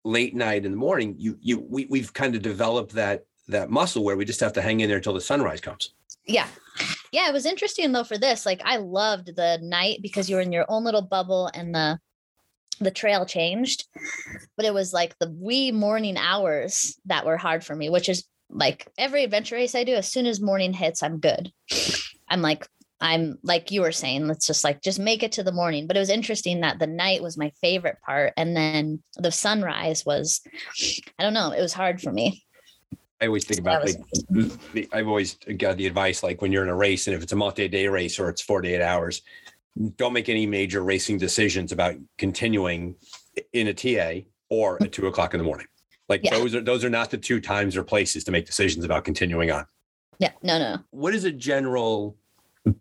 late night and the morning, you you we we've kind of developed that that muscle where we just have to hang in there until the sunrise comes. Yeah. Yeah, it was interesting though for this. Like I loved the night because you were in your own little bubble and the the trail changed, but it was like the wee morning hours that were hard for me, which is like every adventure race I do, as soon as morning hits, I'm good. I'm like, I'm like you were saying, let's just like just make it to the morning. But it was interesting that the night was my favorite part. And then the sunrise was, I don't know, it was hard for me. I always think about like I've always got the advice like when you're in a race and if it's a multi-day race or it's 48 hours, don't make any major racing decisions about continuing in a TA or at two o'clock in the morning. Like yeah. those are those are not the two times or places to make decisions about continuing on. Yeah, no, no. What is a general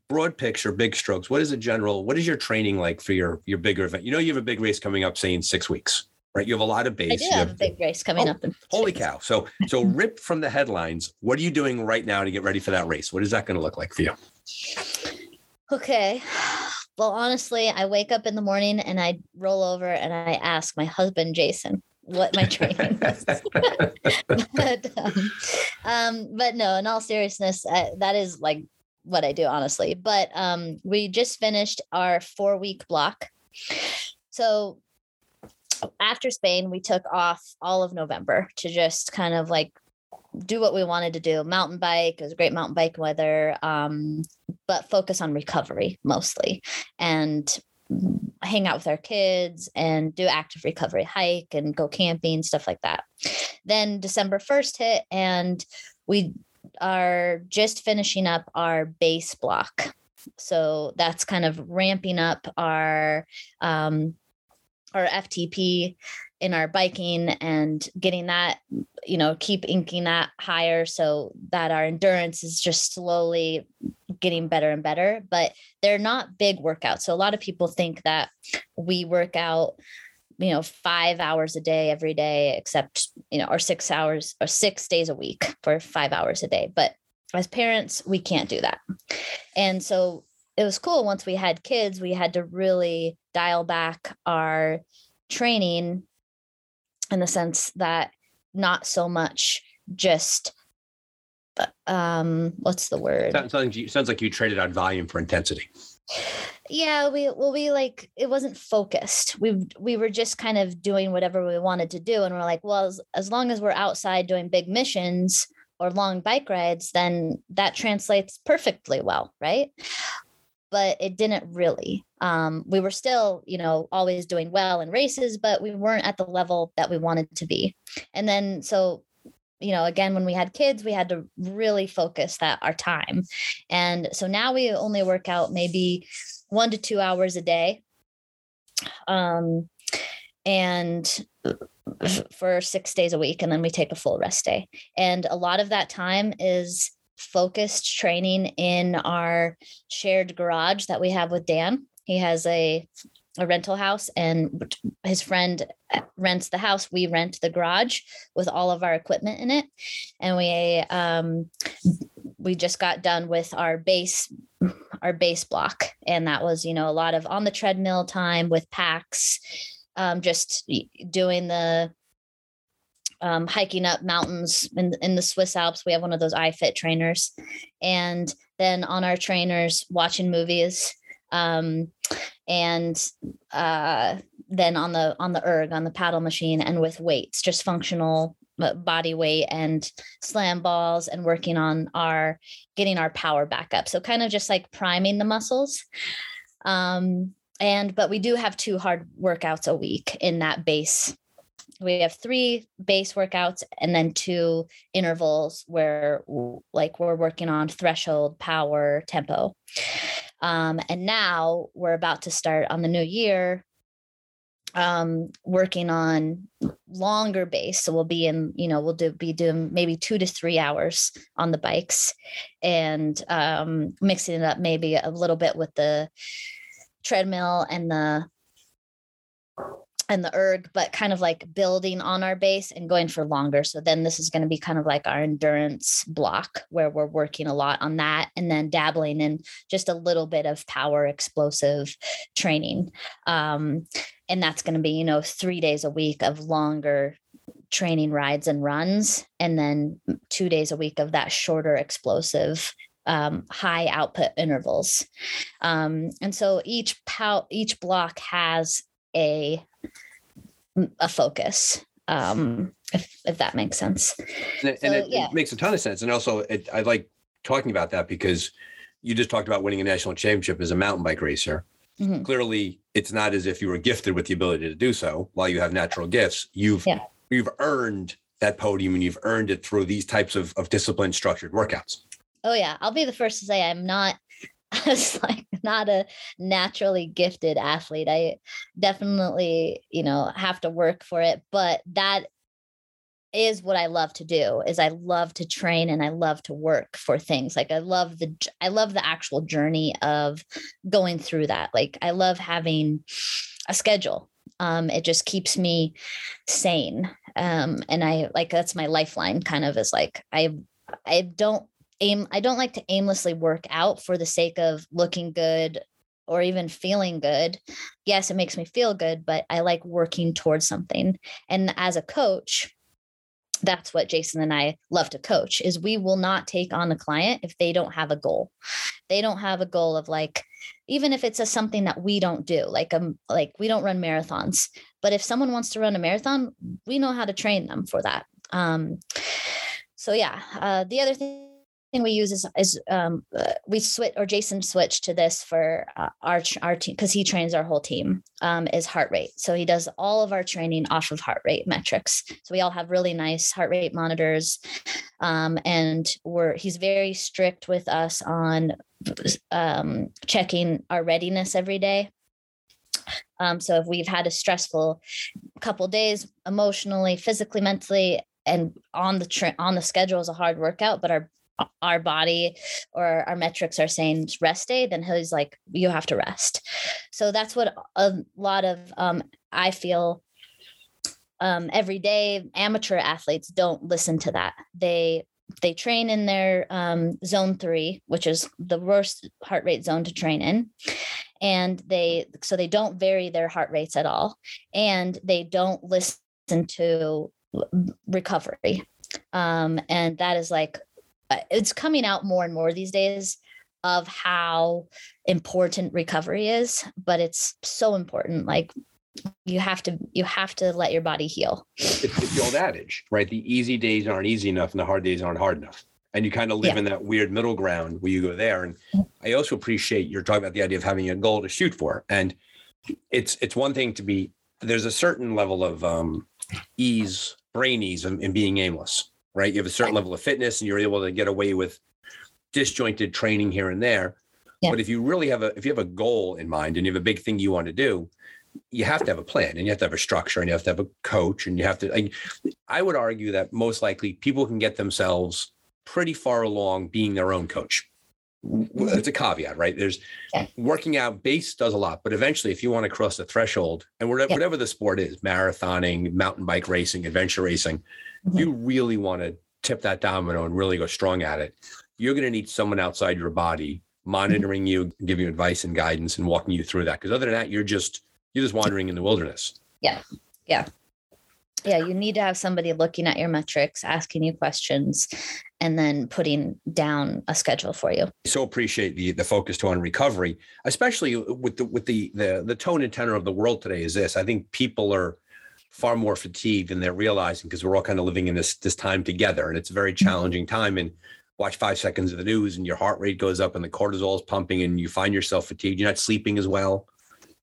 broad picture, big strokes? What is a general? What is your training like for your your bigger event? You know, you have a big race coming up, say in six weeks, right? You have a lot of base. I do have, have, a big race coming oh, up. holy cow! So so rip from the headlines. What are you doing right now to get ready for that race? What is that going to look like for you? Okay. Well, honestly, I wake up in the morning and I roll over and I ask my husband, Jason, what my training is. but, um, um, but no, in all seriousness, uh, that is like what I do, honestly. But um, we just finished our four week block. So after Spain, we took off all of November to just kind of like do what we wanted to do. Mountain bike it was great mountain bike weather um, but focus on recovery mostly and hang out with our kids and do active recovery hike and go camping stuff like that. Then december 1st hit and we are just finishing up our base block. So that's kind of ramping up our um, our ftp in our biking and getting that you know keep inking that higher so that our endurance is just slowly getting better and better but they're not big workouts. So a lot of people think that we work out you know 5 hours a day every day except you know or 6 hours or 6 days a week for 5 hours a day. But as parents we can't do that. And so it was cool once we had kids we had to really dial back our training in the sense that not so much just um what's the word? Sounds, sounds, like you, sounds like you traded out volume for intensity. Yeah we well we like it wasn't focused. We we were just kind of doing whatever we wanted to do and we're like well as, as long as we're outside doing big missions or long bike rides then that translates perfectly well right but it didn't really. Um, we were still, you know, always doing well in races, but we weren't at the level that we wanted to be. And then, so, you know, again, when we had kids, we had to really focus that our time. And so now we only work out maybe one to two hours a day. Um, and for six days a week, and then we take a full rest day. And a lot of that time is focused training in our shared garage that we have with Dan. He has a a rental house and his friend rents the house. We rent the garage with all of our equipment in it. And we um we just got done with our base our base block. And that was you know a lot of on the treadmill time with packs um just doing the um, hiking up mountains in, in the Swiss Alps. We have one of those iFit trainers. And then on our trainers, watching movies. Um, and uh, then on the on the erg on the paddle machine and with weights just functional uh, body weight and slam balls and working on our getting our power back up so kind of just like priming the muscles um and but we do have two hard workouts a week in that base we have three base workouts and then two intervals where like we're working on threshold power tempo. Um, and now we're about to start on the new year um, working on longer base. So we'll be in you know we'll do be doing maybe two to three hours on the bikes and um, mixing it up maybe a little bit with the treadmill and the and the erg, but kind of like building on our base and going for longer. So then this is going to be kind of like our endurance block where we're working a lot on that and then dabbling in just a little bit of power explosive training. Um, and that's going to be, you know, three days a week of longer training rides and runs, and then two days a week of that shorter explosive um, high output intervals. Um, and so each pow- each block has a a focus um if if that makes sense and, so, it, yeah. it, makes a ton of sense and also it, i like talking about that because you just talked about winning a national championship as a mountain bike racer mm-hmm. clearly it's not as if you were gifted with the ability to do so while you have natural gifts you've yeah. you've earned that podium and you've earned it through these types of, of disciplined structured workouts oh yeah i'll be the first to say i'm not I was like not a naturally gifted athlete. I definitely, you know, have to work for it, but that is what I love to do is I love to train and I love to work for things. Like I love the I love the actual journey of going through that. Like I love having a schedule. Um, it just keeps me sane. Um, and I like that's my lifeline kind of is like I I don't aim I don't like to aimlessly work out for the sake of looking good or even feeling good. Yes it makes me feel good but i like working towards something. And as a coach that's what Jason and I love to coach is we will not take on a client if they don't have a goal. They don't have a goal of like even if it's a something that we don't do like um like we don't run marathons but if someone wants to run a marathon we know how to train them for that. Um so yeah uh the other thing thing we use is is um, uh, we switch or Jason switched to this for uh, our our team because he trains our whole team um, is heart rate. So he does all of our training off of heart rate metrics. So we all have really nice heart rate monitors, um, and we're he's very strict with us on um, checking our readiness every day. Um, so if we've had a stressful couple days emotionally, physically, mentally, and on the tra- on the schedule is a hard workout, but our our body or our metrics are saying rest day, then he's like, you have to rest. So that's what a lot of um, I feel um, every day amateur athletes don't listen to that. They they train in their um, zone three, which is the worst heart rate zone to train in. And they so they don't vary their heart rates at all. And they don't listen to recovery. Um, and that is like uh, it's coming out more and more these days of how important recovery is but it's so important like you have to you have to let your body heal. It's, it's the old adage right the easy days aren't easy enough and the hard days aren't hard enough. And you kind of live yeah. in that weird middle ground where you go there. And i also appreciate you're talking about the idea of having a goal to shoot for. And it's it's one thing to be there's a certain level of um ease brain ease in, in being aimless right? You have a certain level of fitness and you're able to get away with disjointed training here and there. Yeah. But if you really have a if you have a goal in mind and you have a big thing you want to do, you have to have a plan and you have to have a structure and you have to have a coach and you have to like, I would argue that most likely people can get themselves pretty far along being their own coach. Mm-hmm. It's a caveat, right? There's yeah. working out base does a lot, but eventually, if you want to cross the threshold, and whatever, yeah. whatever the sport is, marathoning, mountain bike racing, adventure racing, mm-hmm. you really want to tip that domino and really go strong at it, you're going to need someone outside your body mm-hmm. monitoring you, giving you advice and guidance, and walking you through that. Because other than that, you're just you're just wandering in the wilderness. Yeah, yeah, yeah. You need to have somebody looking at your metrics, asking you questions, and then putting down a schedule for you. So appreciate the the focus to on recovery, especially with the with the the the tone and tenor of the world today. Is this? I think people are far more fatigued than they're realizing because we're all kind of living in this this time together, and it's a very mm-hmm. challenging time. And watch five seconds of the news, and your heart rate goes up, and the cortisol is pumping, and you find yourself fatigued. You're not sleeping as well.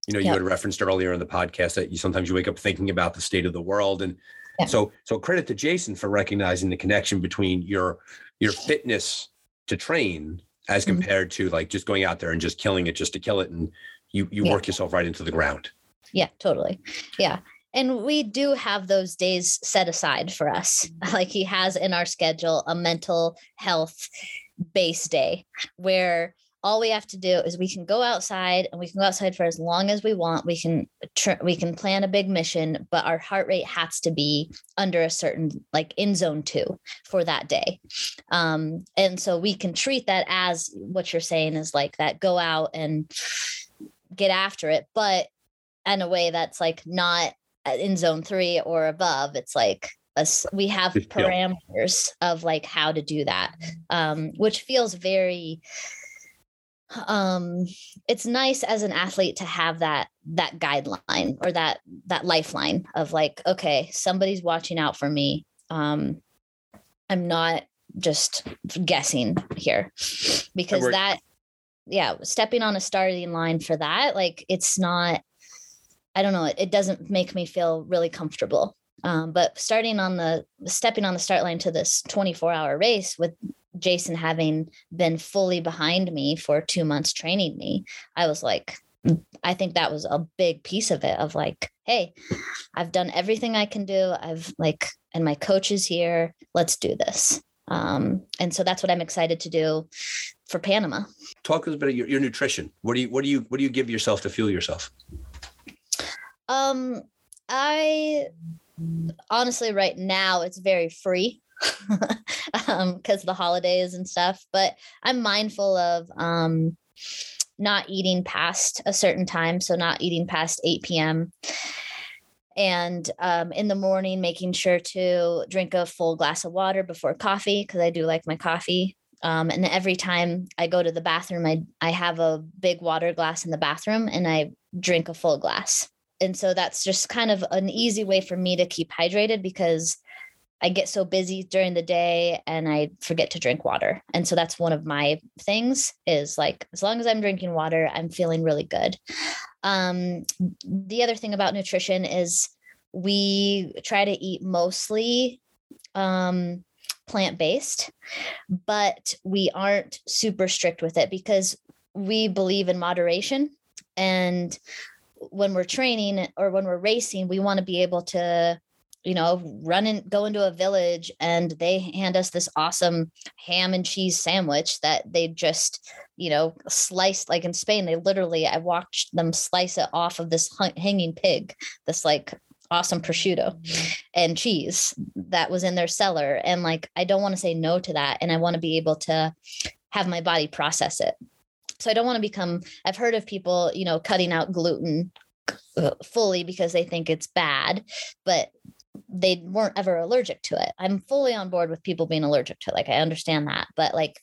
You know, you yep. had referenced earlier in the podcast that you sometimes you wake up thinking about the state of the world, and yeah. so so credit to Jason for recognizing the connection between your your fitness to train as mm-hmm. compared to like just going out there and just killing it just to kill it, and you you yeah. work yourself right into the ground. Yeah, totally. Yeah and we do have those days set aside for us. Mm-hmm. like he has in our schedule a mental health base day where all we have to do is we can go outside and we can go outside for as long as we want. We can tr- we can plan a big mission but our heart rate has to be under a certain like in zone 2 for that day. Um and so we can treat that as what you're saying is like that go out and get after it but in a way that's like not in zone three or above, it's like a, we have parameters of like how to do that, um, which feels very um it's nice as an athlete to have that that guideline or that that lifeline of like okay somebody's watching out for me um i'm not just guessing here. Because that yeah stepping on a starting line for that like it's not I don't know, it, it doesn't make me feel really comfortable. Um, but starting on the stepping on the start line to this 24 hour race with Jason having been fully behind me for two months training me, I was like, I think that was a big piece of it of like, hey, I've done everything I can do. I've like, and my coach is here. Let's do this. Um, and so that's what I'm excited to do for Panama. Talk us about your, your nutrition. What do you what do you what do you give yourself to fuel yourself? Um, I honestly, right now, it's very free um because the holidays and stuff but i'm mindful of um not eating past a certain time. So, not eating past 8 p.m. And um, in the morning, making sure to drink a full glass of water before coffee because I do like my coffee. Um, and every time I go to the bathroom, I, I have a big water glass in the bathroom and I drink a full glass. And so that's just kind of an easy way for me to keep hydrated because I get so busy during the day and I forget to drink water. And so that's one of my things is like as long as I'm drinking water, I'm feeling really good. Um, the other thing about nutrition is we try to eat mostly um, plant based, but we aren't super strict with it because we believe in moderation. And when we're training or when we're racing, we want to be able to you know, run and go into a village and they hand us this awesome ham and cheese sandwich that they just, you know, sliced like in Spain. They literally, I watched them slice it off of this hanging pig, this like awesome prosciutto and cheese that was in their cellar. And like, I don't want to say no to that. And I want to be able to have my body process it. So I don't want to become, I've heard of people, you know, cutting out gluten uh, fully because they think it's bad but they weren't ever allergic to it. I'm fully on board with people being allergic to it. Like I understand that, but like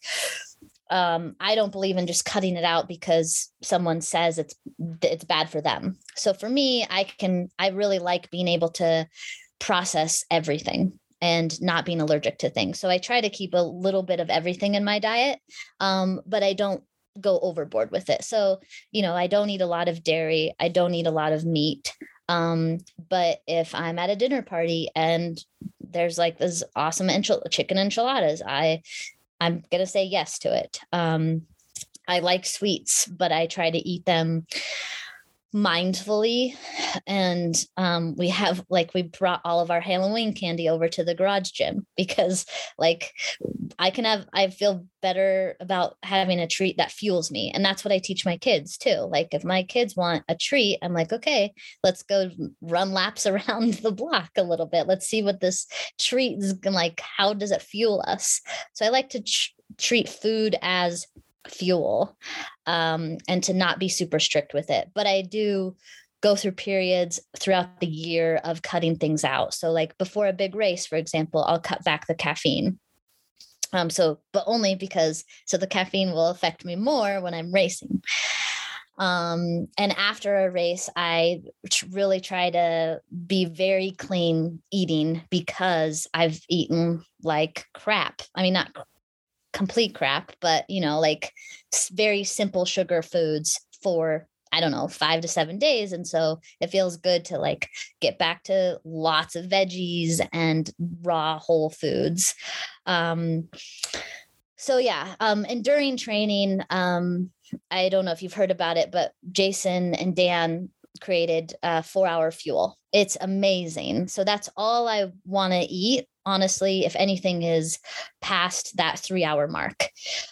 um, I don't believe in just cutting it out because someone says it's it's bad for them. So for me, I can I really like being able to process everything and not being allergic to things. So I try to keep a little bit of everything in my diet, um, but I don't go overboard with it. So, you know, I don't eat a lot of dairy. I don't eat a lot of meat. Um, but if I'm at a dinner party and there's like this awesome enchil- chicken enchiladas, I I'm gonna say yes to it. Um, I like sweets, but I try to eat them mindfully and um, we have like we brought all of our halloween candy over to the garage gym because like i can have i feel better about having a treat that fuels me and that's what i teach my kids too. Like if my kids want a treat i'm like okay let's go run laps around the block a little bit. Let's see what this treat is like how does it fuel us? So i like to ch- treat food as fuel um, and to not be super strict with it. But I do go through periods throughout the year of cutting things out. So, like before a big race, for example, I'll cut back the caffeine. Um, so, but only because so the caffeine will affect me more when I'm racing. Um, and after a race, I really try to be very clean eating because I've eaten like crap. I mean, not complete crap, but you know, like very simple sugar foods for I don't know, five to seven days. And so it feels good to like get back to lots of veggies and raw whole foods. Um, so yeah, um, and during training, um, I don't know if you've heard about it, but Jason and Dan created uh, four hour fuel. It's amazing. So that's all I want to eat. Honestly, if anything is past that three hour mark,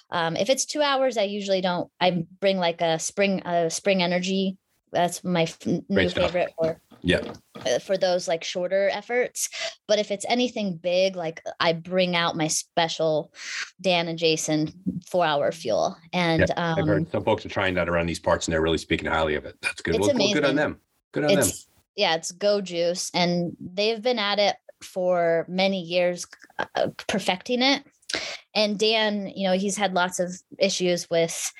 um, if it's two hours, I usually don't. I bring like a spring, a spring energy. That's my f- new favorite. Or yeah, uh, for those like shorter efforts. But if it's anything big, like I bring out my special Dan and Jason four hour fuel. And yeah, I've heard um some folks are trying that around these parts and they're really speaking highly of it. That's good. Well, well, good on them. Good on it's, them. Yeah, it's Go Juice, and they've been at it for many years, uh, perfecting it and Dan, you know, he's had lots of issues with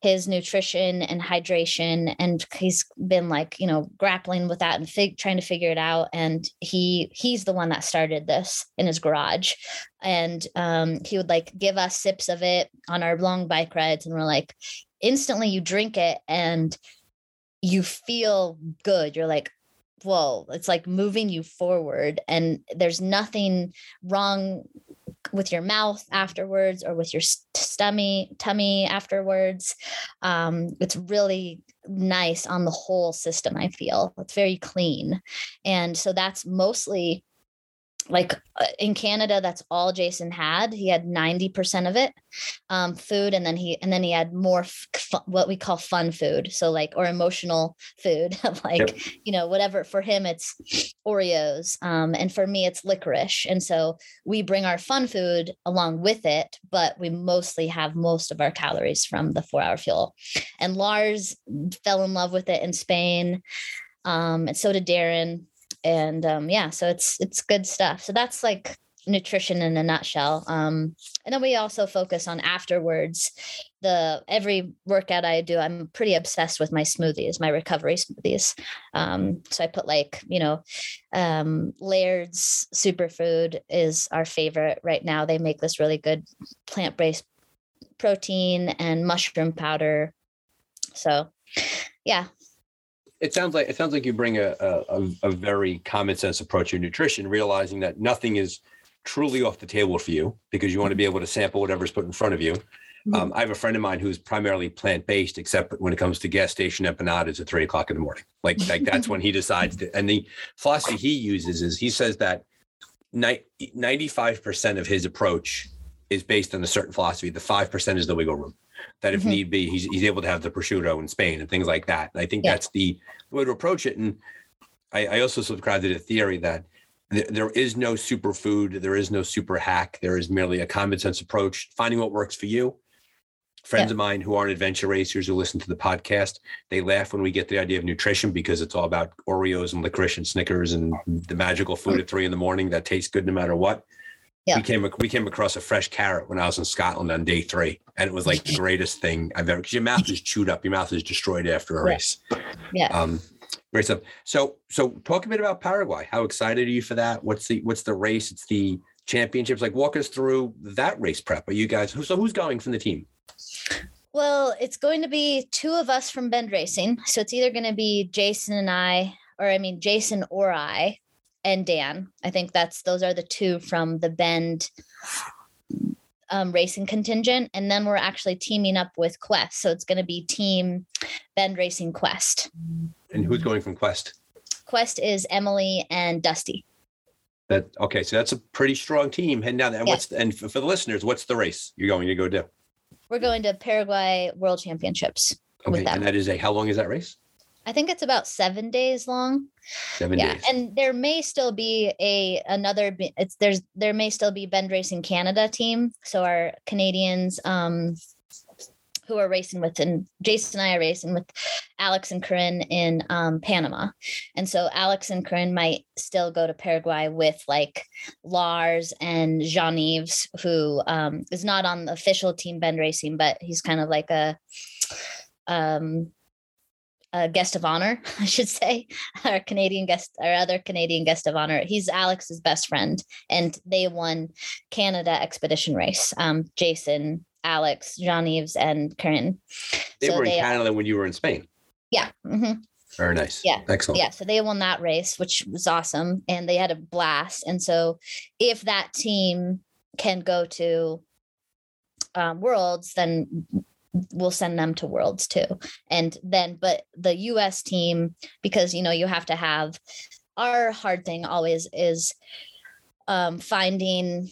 his nutrition and hydration, and he's been like, you know, grappling with that and fig- trying to figure it out. And he he's the one that started this in his garage, and um, he would like give us sips of it on our long bike rides, and we're like, instantly you drink it and you feel good. You're like, whoa, it's like moving you forward, and there's nothing wrong with your mouth afterwards or with your stomach tummy afterwards. Um, it's really nice on the whole system i feel. It's very clean. And so that's mostly like uh, in Canada, that's all Jason had. He had 90% of it, um, food. And then he, and then he had more f- what we call fun food. So like, or emotional food, like, yep. you know, whatever for him, it's Oreos. Um, and for me, it's licorice. And so we bring our fun food along with it, but we mostly have most of our calories from the four hour fuel. And Lars fell in love with it in Spain. Um, and so did Darren and um, yeah, so it's it's good stuff. So that's like nutrition in a nutshell. Um, and then we also focus on afterwards. The every workout I do, I'm pretty obsessed with my smoothies, my recovery smoothies. Um, so I put like you know, um, Laird's superfood is our favorite right now. They make this really good plant based protein and mushroom powder. So, yeah, it sounds like it sounds like you bring a, a, a very common sense approach to nutrition, realizing that nothing is truly off the table for you because you want to be able to sample whatever's put in front of you. Mm-hmm. Um, I have a friend of mine who's primarily plant based, except when it comes to gas station empanadas at three o'clock in the morning. Like, like that's when he decides to. And the philosophy he uses is he says that ninety five percent of his approach is based on a certain philosophy. The five percent is the wiggle room that if mm-hmm. need be, he's, he's able to have the prosciutto in Spain and things like that. And I think yeah. that's the way to approach it. And I, I also subscribe to the theory that th- there is no superfood, there is no super hack. There is merely a common sense approach, finding what works for you. Friends yeah. of mine who aren't adventure racers who listen to the podcast, they laugh when we get the idea of nutrition because it's all about Oreos and licorice and Snickers and the magical food at three in the morning that tastes good no matter what. Yeah. We came we came across a fresh carrot when I was in Scotland on day three, and it was like the greatest thing I've ever. Because your mouth is chewed up, your mouth is destroyed after a race. Yeah. Um, great stuff. So so talk a bit about Paraguay. How excited are you for that? What's the what's the race? It's the championships. Like walk us through that race prep. Are you guys? So who's going from the team? Well, it's going to be two of us from Bend Racing. So it's either going to be Jason and I, or I mean Jason or I and Dan. I think that's those are the two from the Bend um, racing contingent, and then we're actually teaming up with Quest. So it's going to be Team Bend Racing Quest. And who's going from Quest? Quest is Emily and Dusty. That okay, so that's a pretty strong team heading down there. And what's and for the listeners, what's the race you're going to go do? We're going to Paraguay World Championships. Okay, and that is a how long is that race? I think it's about seven days long. Seven yeah, days. and there may still be a another. It's there's there may still be Bend Racing Canada team. So our Canadians, um, who are racing with, and Jason and I are racing with Alex and Corinne in um, Panama. And so Alex and Corinne might still go to Paraguay with like Lars and Jean Yves, who um, is not on the official team Bend Racing, but he's kind of like a um a guest of honor, I should say, our Canadian guest, our other Canadian guest of honor. He's Alex's best friend, and they won Canada expedition race. Um, Jason, Alex, Jean Yves, and Corinne. They so were in they, Canada when you were in Spain. Yeah. Mm-hmm. Very nice. Yeah. Excellent. Yeah. So they won that race, which was awesome. And they had a blast. And so if that team can go to um, worlds, then we'll send them to worlds too. And then but the us team because you know you have to have our hard thing always is um finding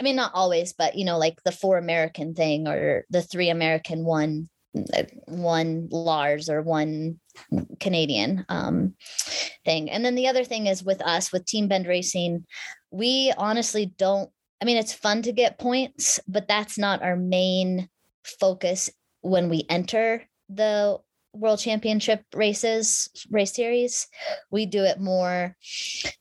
i mean not always but you know like the four american thing or the three american one one lars or one canadian um thing. And then the other thing is with us with team bend racing we honestly don't i mean it's fun to get points but that's not our main focus when we enter the world championship races race series. We do it more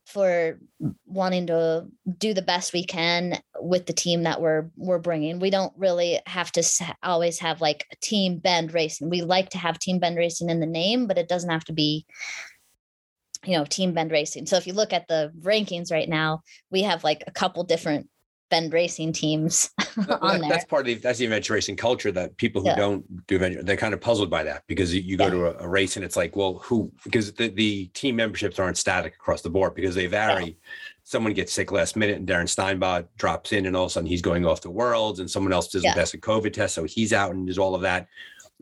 for wanting to do the best we can with the team that we're we're bringing. We don't really have to always have like team bend racing. We like to have team bend racing in the name but it doesn't have to be you know team bend racing. So if you look at the rankings right now we have like a couple different Bend racing teams on there. That's part of the that's the adventure racing culture that people who yeah. don't do adventure they're kind of puzzled by that because you, you go yeah. to a, a, race and it's like, well, who because the, the team memberships aren't static across the board because they vary. Yeah. Someone gets sick last minute and Darren Steinbach drops in and all of a sudden he's going off the worlds and someone else doesn't pass a COVID test. So he's out and there's all of that.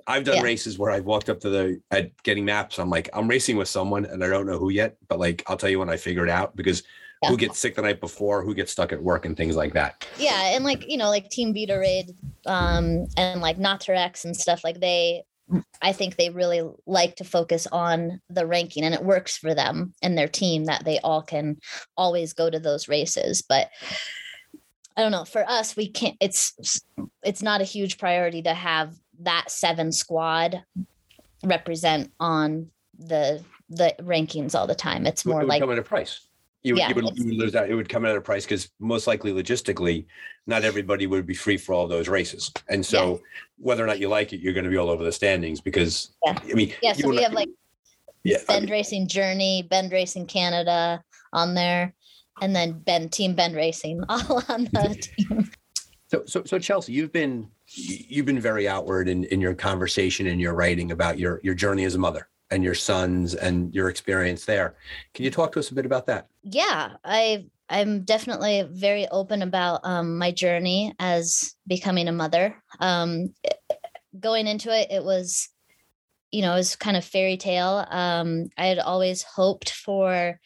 I've done races where I walked up to the at getting maps. I'm like, I'm racing with someone and I don't know who yet, but like I'll tell you when I figure it out because yeah. who gets sick the night before, who gets stuck at work and things like that. Yeah. And like, you know, like Team Vita Raid um and like Naturex and stuff, like they I think they really like to focus on the ranking and it works for them and their team that they all can always go to those races. But I don't know, for us, we can't it's it's not a huge priority to have that seven squad represent on the the rankings all the time. It's more like at a price. You, yeah, you, would, you would lose that. It would come at a price because most likely logistically, not everybody would be free for all those races. And so yeah. whether or not you like it, you're going to be all over the standings because yeah. I mean, yeah. So we have like yeah, Bend I mean, Racing Journey, Bend Racing Canada on there, and then Ben Team Bend Racing all on the team. So, so, so Chelsey, you've been you've been very outward in, in your conversation and your writing about your your journey as a mother and your sons and your experience there. Can you talk to us a bit about that? Yeah, I I'm definitely very open about um, my journey as becoming a mother. Um, going into it, it was, you know, it was kind of fairy tale. Um, I had always hoped for.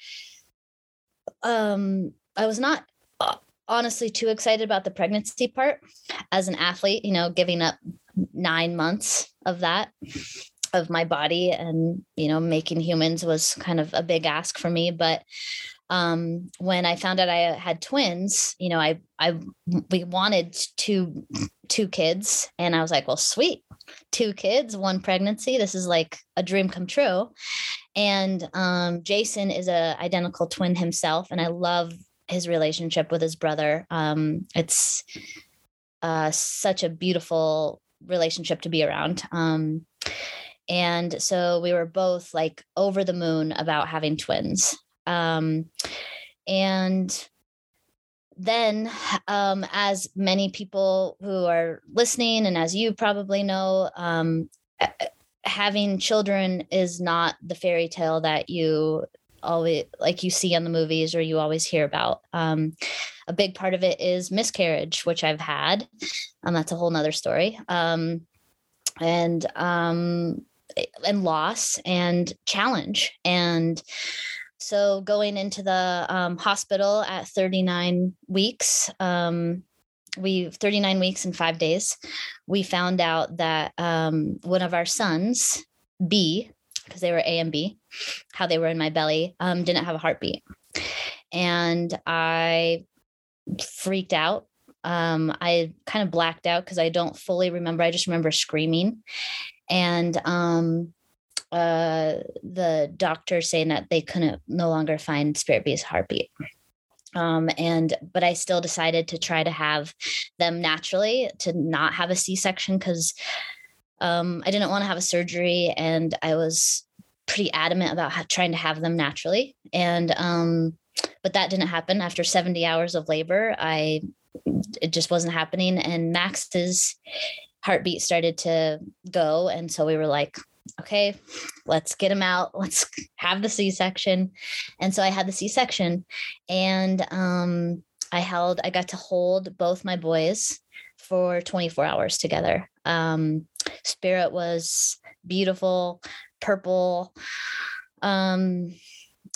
Um, I was not uh, honestly too excited about the pregnancy part as an athlete. You know, giving up nine months of that of my body and you know making humans was kind of a big ask for me but um when i found out i had twins you know i i we wanted two two kids and i was like well sweet two kids one pregnancy this is like a dream come true. And um jason is a identical twin himself and i love his relationship with his brother. Um it's uh such a beautiful relationship to be around. Um and so we were both like over the moon about having twins. Um, and then, um, as many people who are listening, and as you probably know, um, having children is not the fairy tale that you always like you see on the movies or you always hear about. Um, a big part of it is miscarriage, which I've had. Um, that's a whole nother story. Um, and um, and loss and challenge. And so going into the um, hospital at 39 weeks, um, we 39 weeks and five days, we found out that um, one of our sons, B, because they were A and B, how they were in my belly, um, didn't have a heartbeat. And I freaked out. Um, I kind of blacked out because I don't fully remember. I just remember screaming and um, uh, the doctor saying that they couldn't no longer find Spirit B's heartbeat. Um, and but I still decided to try to have them naturally to not have a C-section because um, I didn't want to have a surgery, and I was pretty adamant about ha- trying to have them naturally. And um, but that didn't happen after 70 hours of labor. I it just wasn't happening, and Max's heartbeat started to go. And so we were like, okay, let's get him out. Let's have the C section. And so I had the C section and um, I held, I got to hold both my boys for 24 hours together. Um, Spirit was beautiful, purple, um,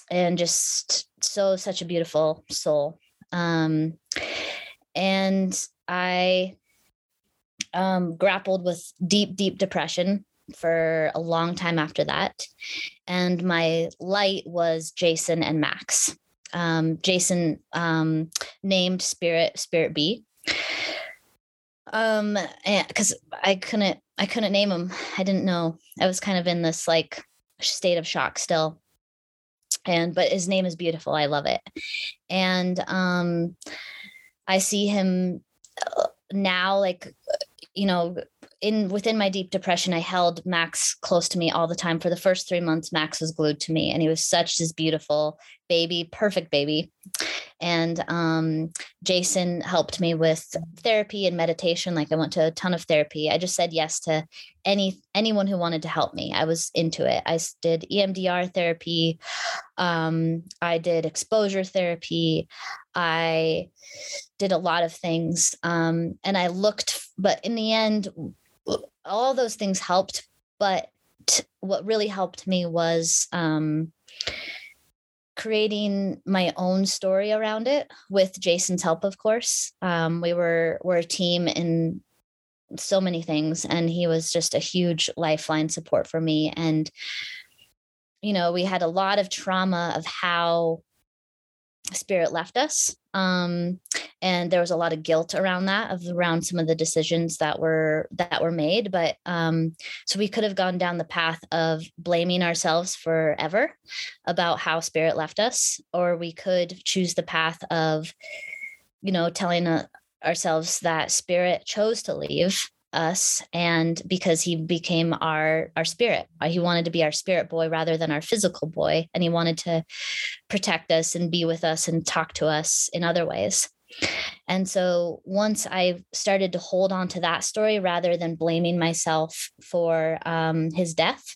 and just so, such a beautiful soul. Um, and I um, grappled with deep, deep depression for a long time after that. And my light was Jason and Max. Um, Jason um, named Spirit Spirit B. Um, because I couldn't I couldn't name him. I didn't know. I was kind of in this like state of shock still. And but his name is beautiful. I love it. And um, I see him uh, now like you know, in within my deep depression, I held Max close to me all the time. For the first three months, Max was glued to me, and he was such this beautiful baby, perfect baby. And um, Jason helped me with therapy and meditation. Like I went to a ton of therapy. I just said yes to any anyone who wanted to help me. I was into it. I did EMDR therapy. Um, I did exposure therapy. I did a lot of things, um, and I looked. But in the end, all those things helped but what really helped me was um, creating my own story around it with Jason's help, of course. Um, we were we're a team in so many things, and he was just a huge lifeline support for me. And you know, we had a lot of trauma of how spirit left us um, and there was a lot of guilt around that of around some of the decisions that were that were made but um, so we could have gone down the path of blaming ourselves forever about how spirit left us or we could choose the path of you know telling uh, ourselves that spirit chose to leave us and because he became our our spirit. Uh, he wanted to be our spirit boy rather than our physical boy and he wanted to protect us and be with us and talk to us in other ways. And so once i started to hold on to that story rather than blaming myself for um, his death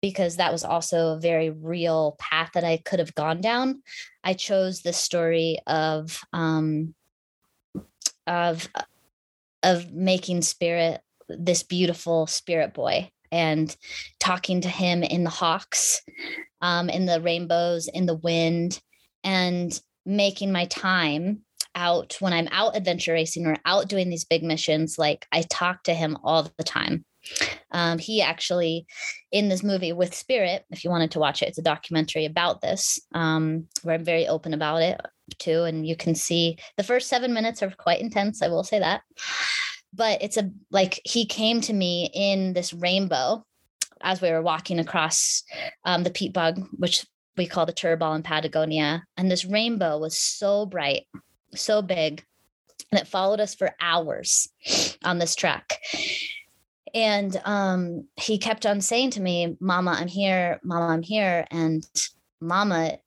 because that was also a very real path that i could have gone down i chose the story of um, of of making spirit this beautiful spirit boy and talking to him in the hawks um, in the rainbows in the wind and making my time out when i'm out adventure racing or out doing these big missions like i talk to him all the time. Um, he actually in this movie with spirit if you wanted to watch it it's a documentary about this um, where i'm very open about it too and you can see the first seven minutes are quite intense i will say that but it's a like he came to me in this rainbow as we were walking across um, the peat bog which we call the turbal in patagonia and this rainbow was so bright so big and it followed us for hours on this track. and um, he kept on saying to me mama i'm here mama i'm here and mama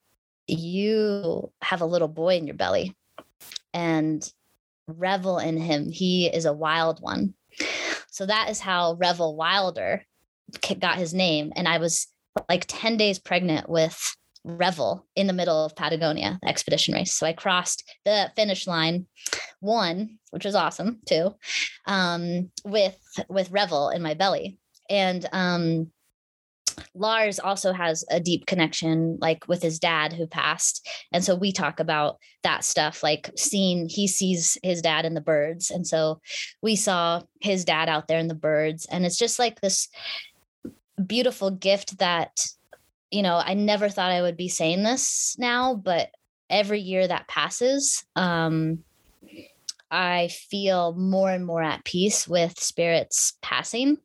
you have a little boy in your belly and revel in him. He is a wild one. So that is how Revel Wilder got his name. And I was like 10 days pregnant with Revel in the middle of Patagonia, expedition race. So I crossed the finish line, one, which was awesome too, um, with with Revel in my belly. And um, Lars also has a deep connection, like with his dad who passed. And so we talk about that stuff, like seeing, he sees his dad in the birds. And so we saw his dad out there in the birds. And it's just like this beautiful gift that, you know, I never thought I would be saying this now, but every year that passes, um, I feel more and more at peace with spirits passing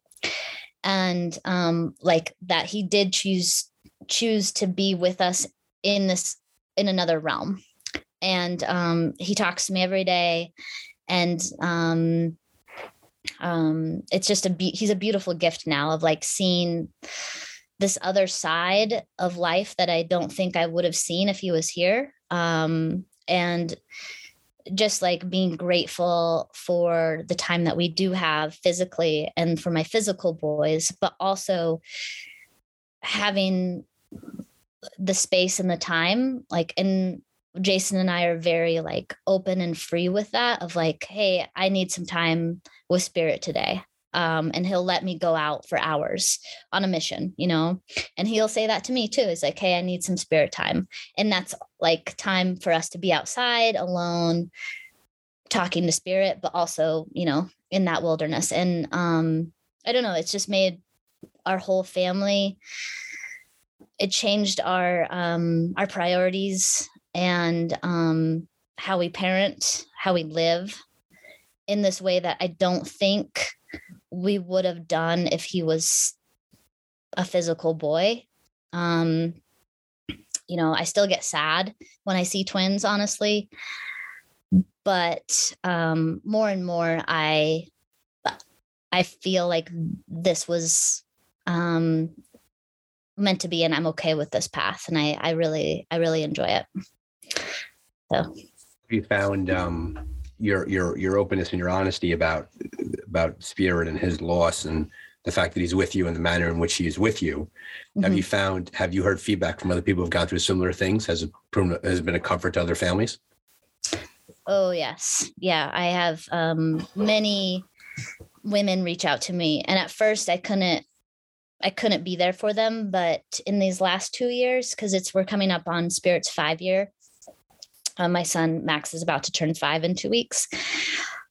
and um, like that he did choose choose to be with us in this in another realm and um, he talks to me every day and um, um, it's just a be- he's a beautiful gift now of like seeing this other side of life that I don't think I would have seen if he was here. Um, and just like being grateful for the time that we do have physically and for my physical boys, but also having the space and the time like and Jason and I are very like open and free with that of like hey I need some time with spirit today um, and he'll let me go out for hours on a mission, you know, and he'll say that to me too. It's like, hey, I need some spirit time. And that's like time for us to be outside alone, talking to spirit, but also, you know, in that wilderness. And um, I don't know, it's just made our whole family it changed our um our priorities and um how we parent how we live in this way that i don't think we would have done if he was a physical boy. Um, you know, I still get sad when I see twins, honestly. But um, more and more, I I feel like this was um, meant to be, and I'm okay with this path, and I I really I really enjoy it. So, you found um, your your your openness and your honesty about about Spirit and his loss and the fact that he's with you and the manner in which he is with you. Mm-hmm. Have you found? Have you heard feedback from other people who've gone through similar things? Has it proven, has been a comfort to other families? Oh yes, yeah. I have um, many women reach out to me and at first i couldn't i couldn't be there for them but in these last two years because it's we're coming up on spirit's five year uh, my son max is about to turn five in two weeks.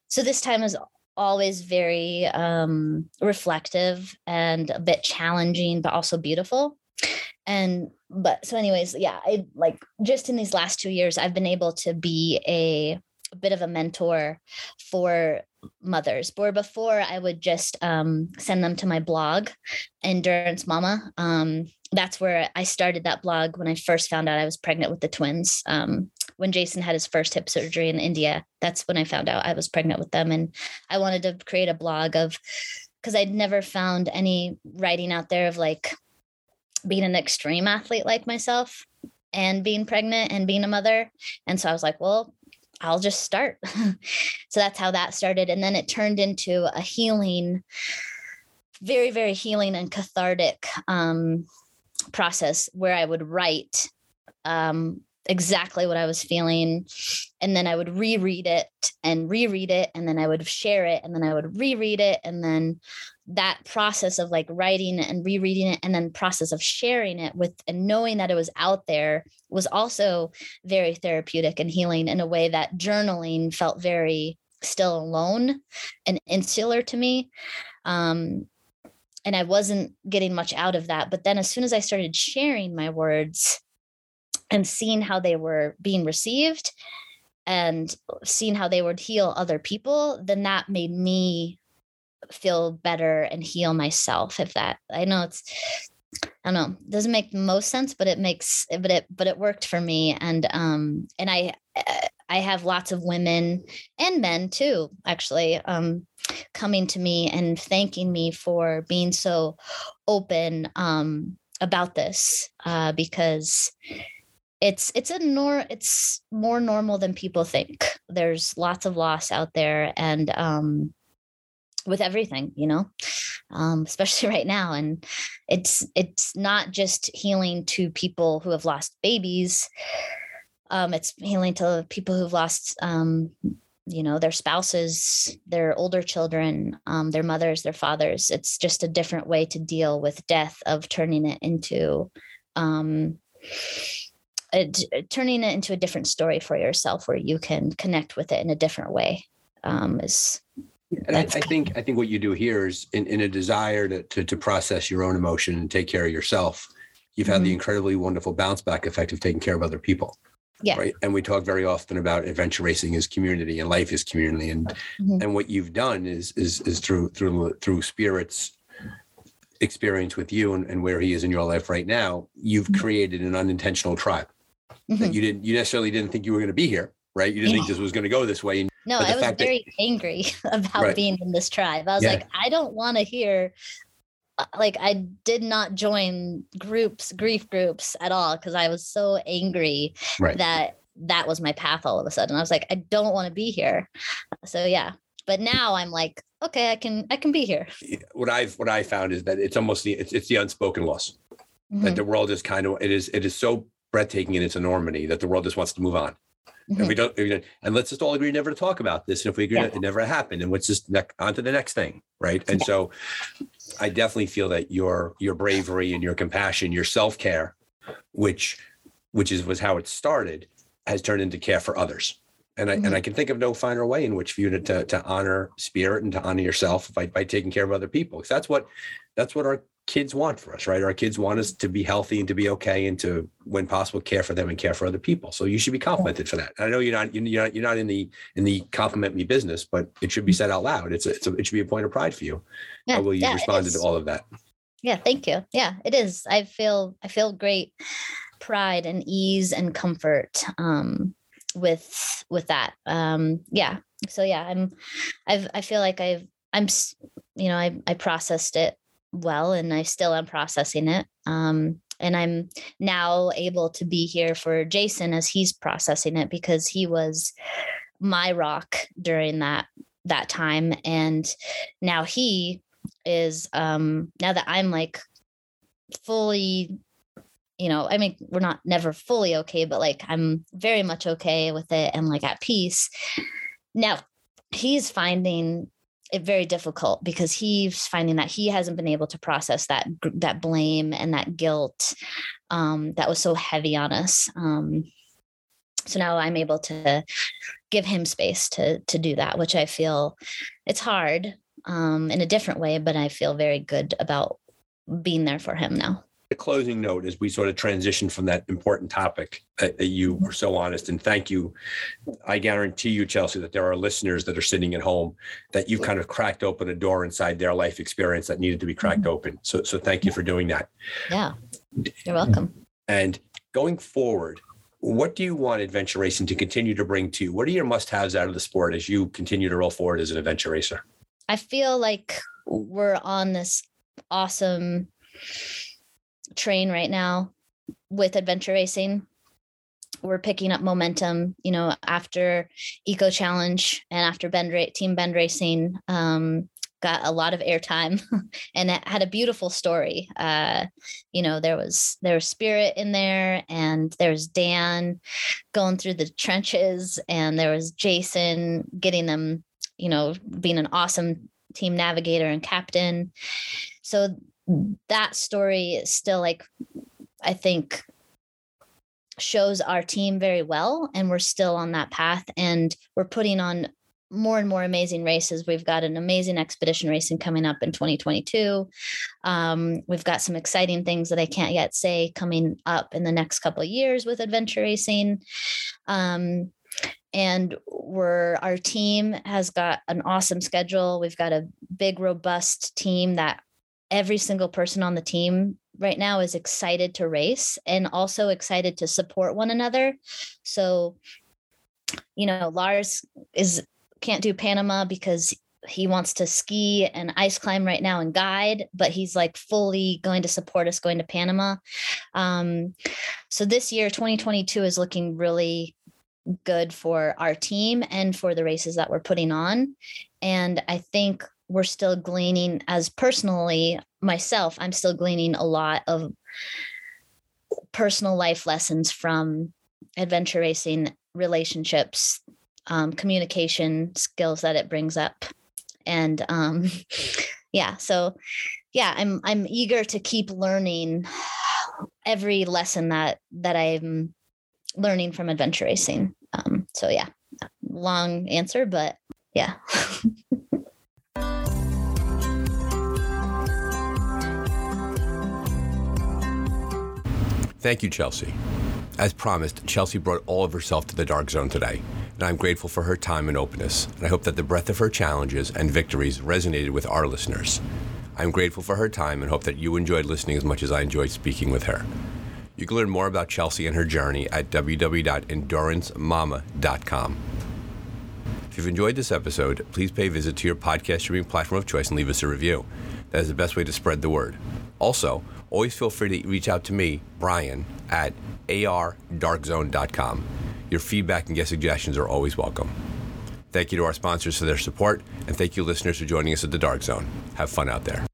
So this time is always very um, reflective and a bit challenging but also beautiful. And but so anyways yeah i like just in these last two years i've been able to be a, a bit of a mentor for mothers. Where before i would just um, send them to my blog endurance mama. Um, that's where i started that blog when i first found out i was pregnant with the twins. Um, when jason had his first hip surgery in india that's when i found out i was pregnant with them and i wanted to create a blog of because i'd never found any writing out there of like being an extreme athlete like myself and being pregnant and being a mother. And so I was like, well, I'll just start. so that's how that started. And then it turned into a healing, very, very healing and cathartic um, process where I would write um, exactly what I was feeling. And then I would reread it and reread it. And then I would share it. And then I would reread it. And then that process of like writing and rereading it and then process of sharing it with and knowing that it was out there was also very therapeutic and healing in a way that journaling felt very still alone and insular to me um, and i wasn't getting much out of that but then as soon as i started sharing my words and seeing how they were being received and seeing how they would heal other people then that made me feel better and heal myself if that i know it's I don't know, doesn't make most sense, but it makes but it but it worked for me. And um and I I have lots of women and men too, actually, um, coming to me and thanking me for being so open um about this uh because it's it's a nor it's more normal than people think. There's lots of loss out there and um with everything you know um, especially right now and it's it's not just healing to people who have lost babies um, it's healing to people who've lost um, you know their spouses their older children um, their mothers their fathers it's just a different way to deal with death of turning it into um, turning it into a different story for yourself where you can connect with it in a different way um, is and I, I, think I think what you do here is in, in a desire to, to, to process your own emotion and take care of yourself. You've had mm-hmm. the incredibly wonderful bounce back effect of taking care of other people. Yeah. Right. And we talk very often about adventure racing is community and life is community. And mm-hmm. and what you've done is is is through through through spirits experience with you and, and where he is in your life right now, you've mm-hmm. created an unintentional tribe that mm-hmm. you didn't you necessarily didn't think you were going to be here, right? You didn't yeah. think this was going to go this way. And no, I was very that, angry about right. being in this tribe. I was yeah. like, I don't want to hear uh, like I did not join groups, grief groups at all because I was so angry right. that that was my path all of a sudden. I was like, I don't want to be here. So yeah. But now I'm like, okay, I can I can be here. What I've what I found is that it's almost the it's, it's the unspoken loss. Mm-hmm. That the world is kind of it is it is so breathtaking in its enormity that the world just wants to move on. Mm-hmm. And we don't, and let's just all agree never to talk about this. And if we agree, yeah. it never happened, and what's just ne- on to the next thing, right? And yeah. so, I definitely feel that your your bravery and your compassion, your self care, which which is was how it started, has turned into care for others. And I mm-hmm. and I can think of no finer way in which for you to, to, to honor spirit and to honor yourself by by taking care of other people. Because that's what that's what our kids want for us, right? Our kids want us to be healthy and to be okay and to, when possible, care for them and care for other people. So you should be complimented for that. I know you're not you're not you're not in the in the compliment me business, but it should be said out loud. It's a, it's a, it should be a point of pride for you. Yeah, How will you yeah, respond to all of that? Yeah, thank you. Yeah, it is. I feel I feel great pride and ease and comfort um, with with that. Um, yeah. So yeah, I'm I've I feel like I've I'm you know I I processed it well and I still am processing it. Um, and I'm now able to be here for Jason as he's processing it because he was my rock during that that time and now he is um now that I'm like fully you know i mean we're not never fully okay but like i'm very much okay with it and like at peace now he's finding it very difficult because he's finding that he hasn't been able to process that that blame and that guilt um, that was so heavy on us. Um, so now I'm able to give him space to to do that, which I feel it's hard um, in a different way, but I feel very good about being there for him now the closing note as we sort of transition from that important topic that, that, you were so honest and thank you. I guarantee you, Chelsey, that there are listeners that are sitting at home that you've kind of cracked open a door inside their life experience that needed to be cracked mm-hmm. open. So, so thank you for doing that. Yeah, you're welcome. And going forward, what do you want adventure racing to continue to bring to you? What are your must-haves out of the sport as you continue to roll forward as an adventure racer? I feel like we're on this awesome train right now with adventure racing. We're picking up momentum you know after eco challenge and after bend Ra- team bend racing um, got a lot of airtime and it had a beautiful story. Uh, you know there was there was spirit in there and there's dan going through the trenches and there was jason getting them you know being an awesome team navigator and captain. So that story is still like I think shows our team very well and we're still on that path and we're putting on more and more amazing races. We've got an amazing expedition racing coming up in 2022. Um, we've got some exciting things that I can't yet say coming up in the next couple of years with adventure racing. Um, and we're our team has got an awesome schedule. We've got a big, robust team that every single person on the team right now is excited to race and also excited to support one another. So, you know, Lars is can't do Panama because he wants to ski and ice climb right now and guide, but he's like fully going to support us going to Panama. Um, so this year, 2022 is looking really good for our team and for the races that we're putting on. And I think we're still gleaning as personally myself i'm still gleaning a lot of personal life lessons from adventure racing relationships um, communication skills that it brings up. And um, yeah so yeah i'm i'm eager to keep learning every lesson that that i'm learning from adventure racing. Um, so yeah long answer but yeah Thank you, Chelsey. As promised, Chelsey brought all of herself to the Dark Zone today, and I'm grateful for her time and openness, and I hope that the breadth of her challenges and victories resonated with our listeners. I'm grateful for her time and hope that you enjoyed listening as much as I enjoyed speaking with her. You can learn more about Chelsey and her journey at www.enduranceMama.com. If you've enjoyed this episode, please pay a visit to your podcast streaming platform of choice and leave us a review. That is the best way to spread the word. Also, always feel free to reach out to me, Brian, at ardarkzone.com. Your feedback and guest suggestions are always welcome. Thank you to our sponsors for their support, and thank you, listeners, for joining us at the Dark Zone. Have fun out there.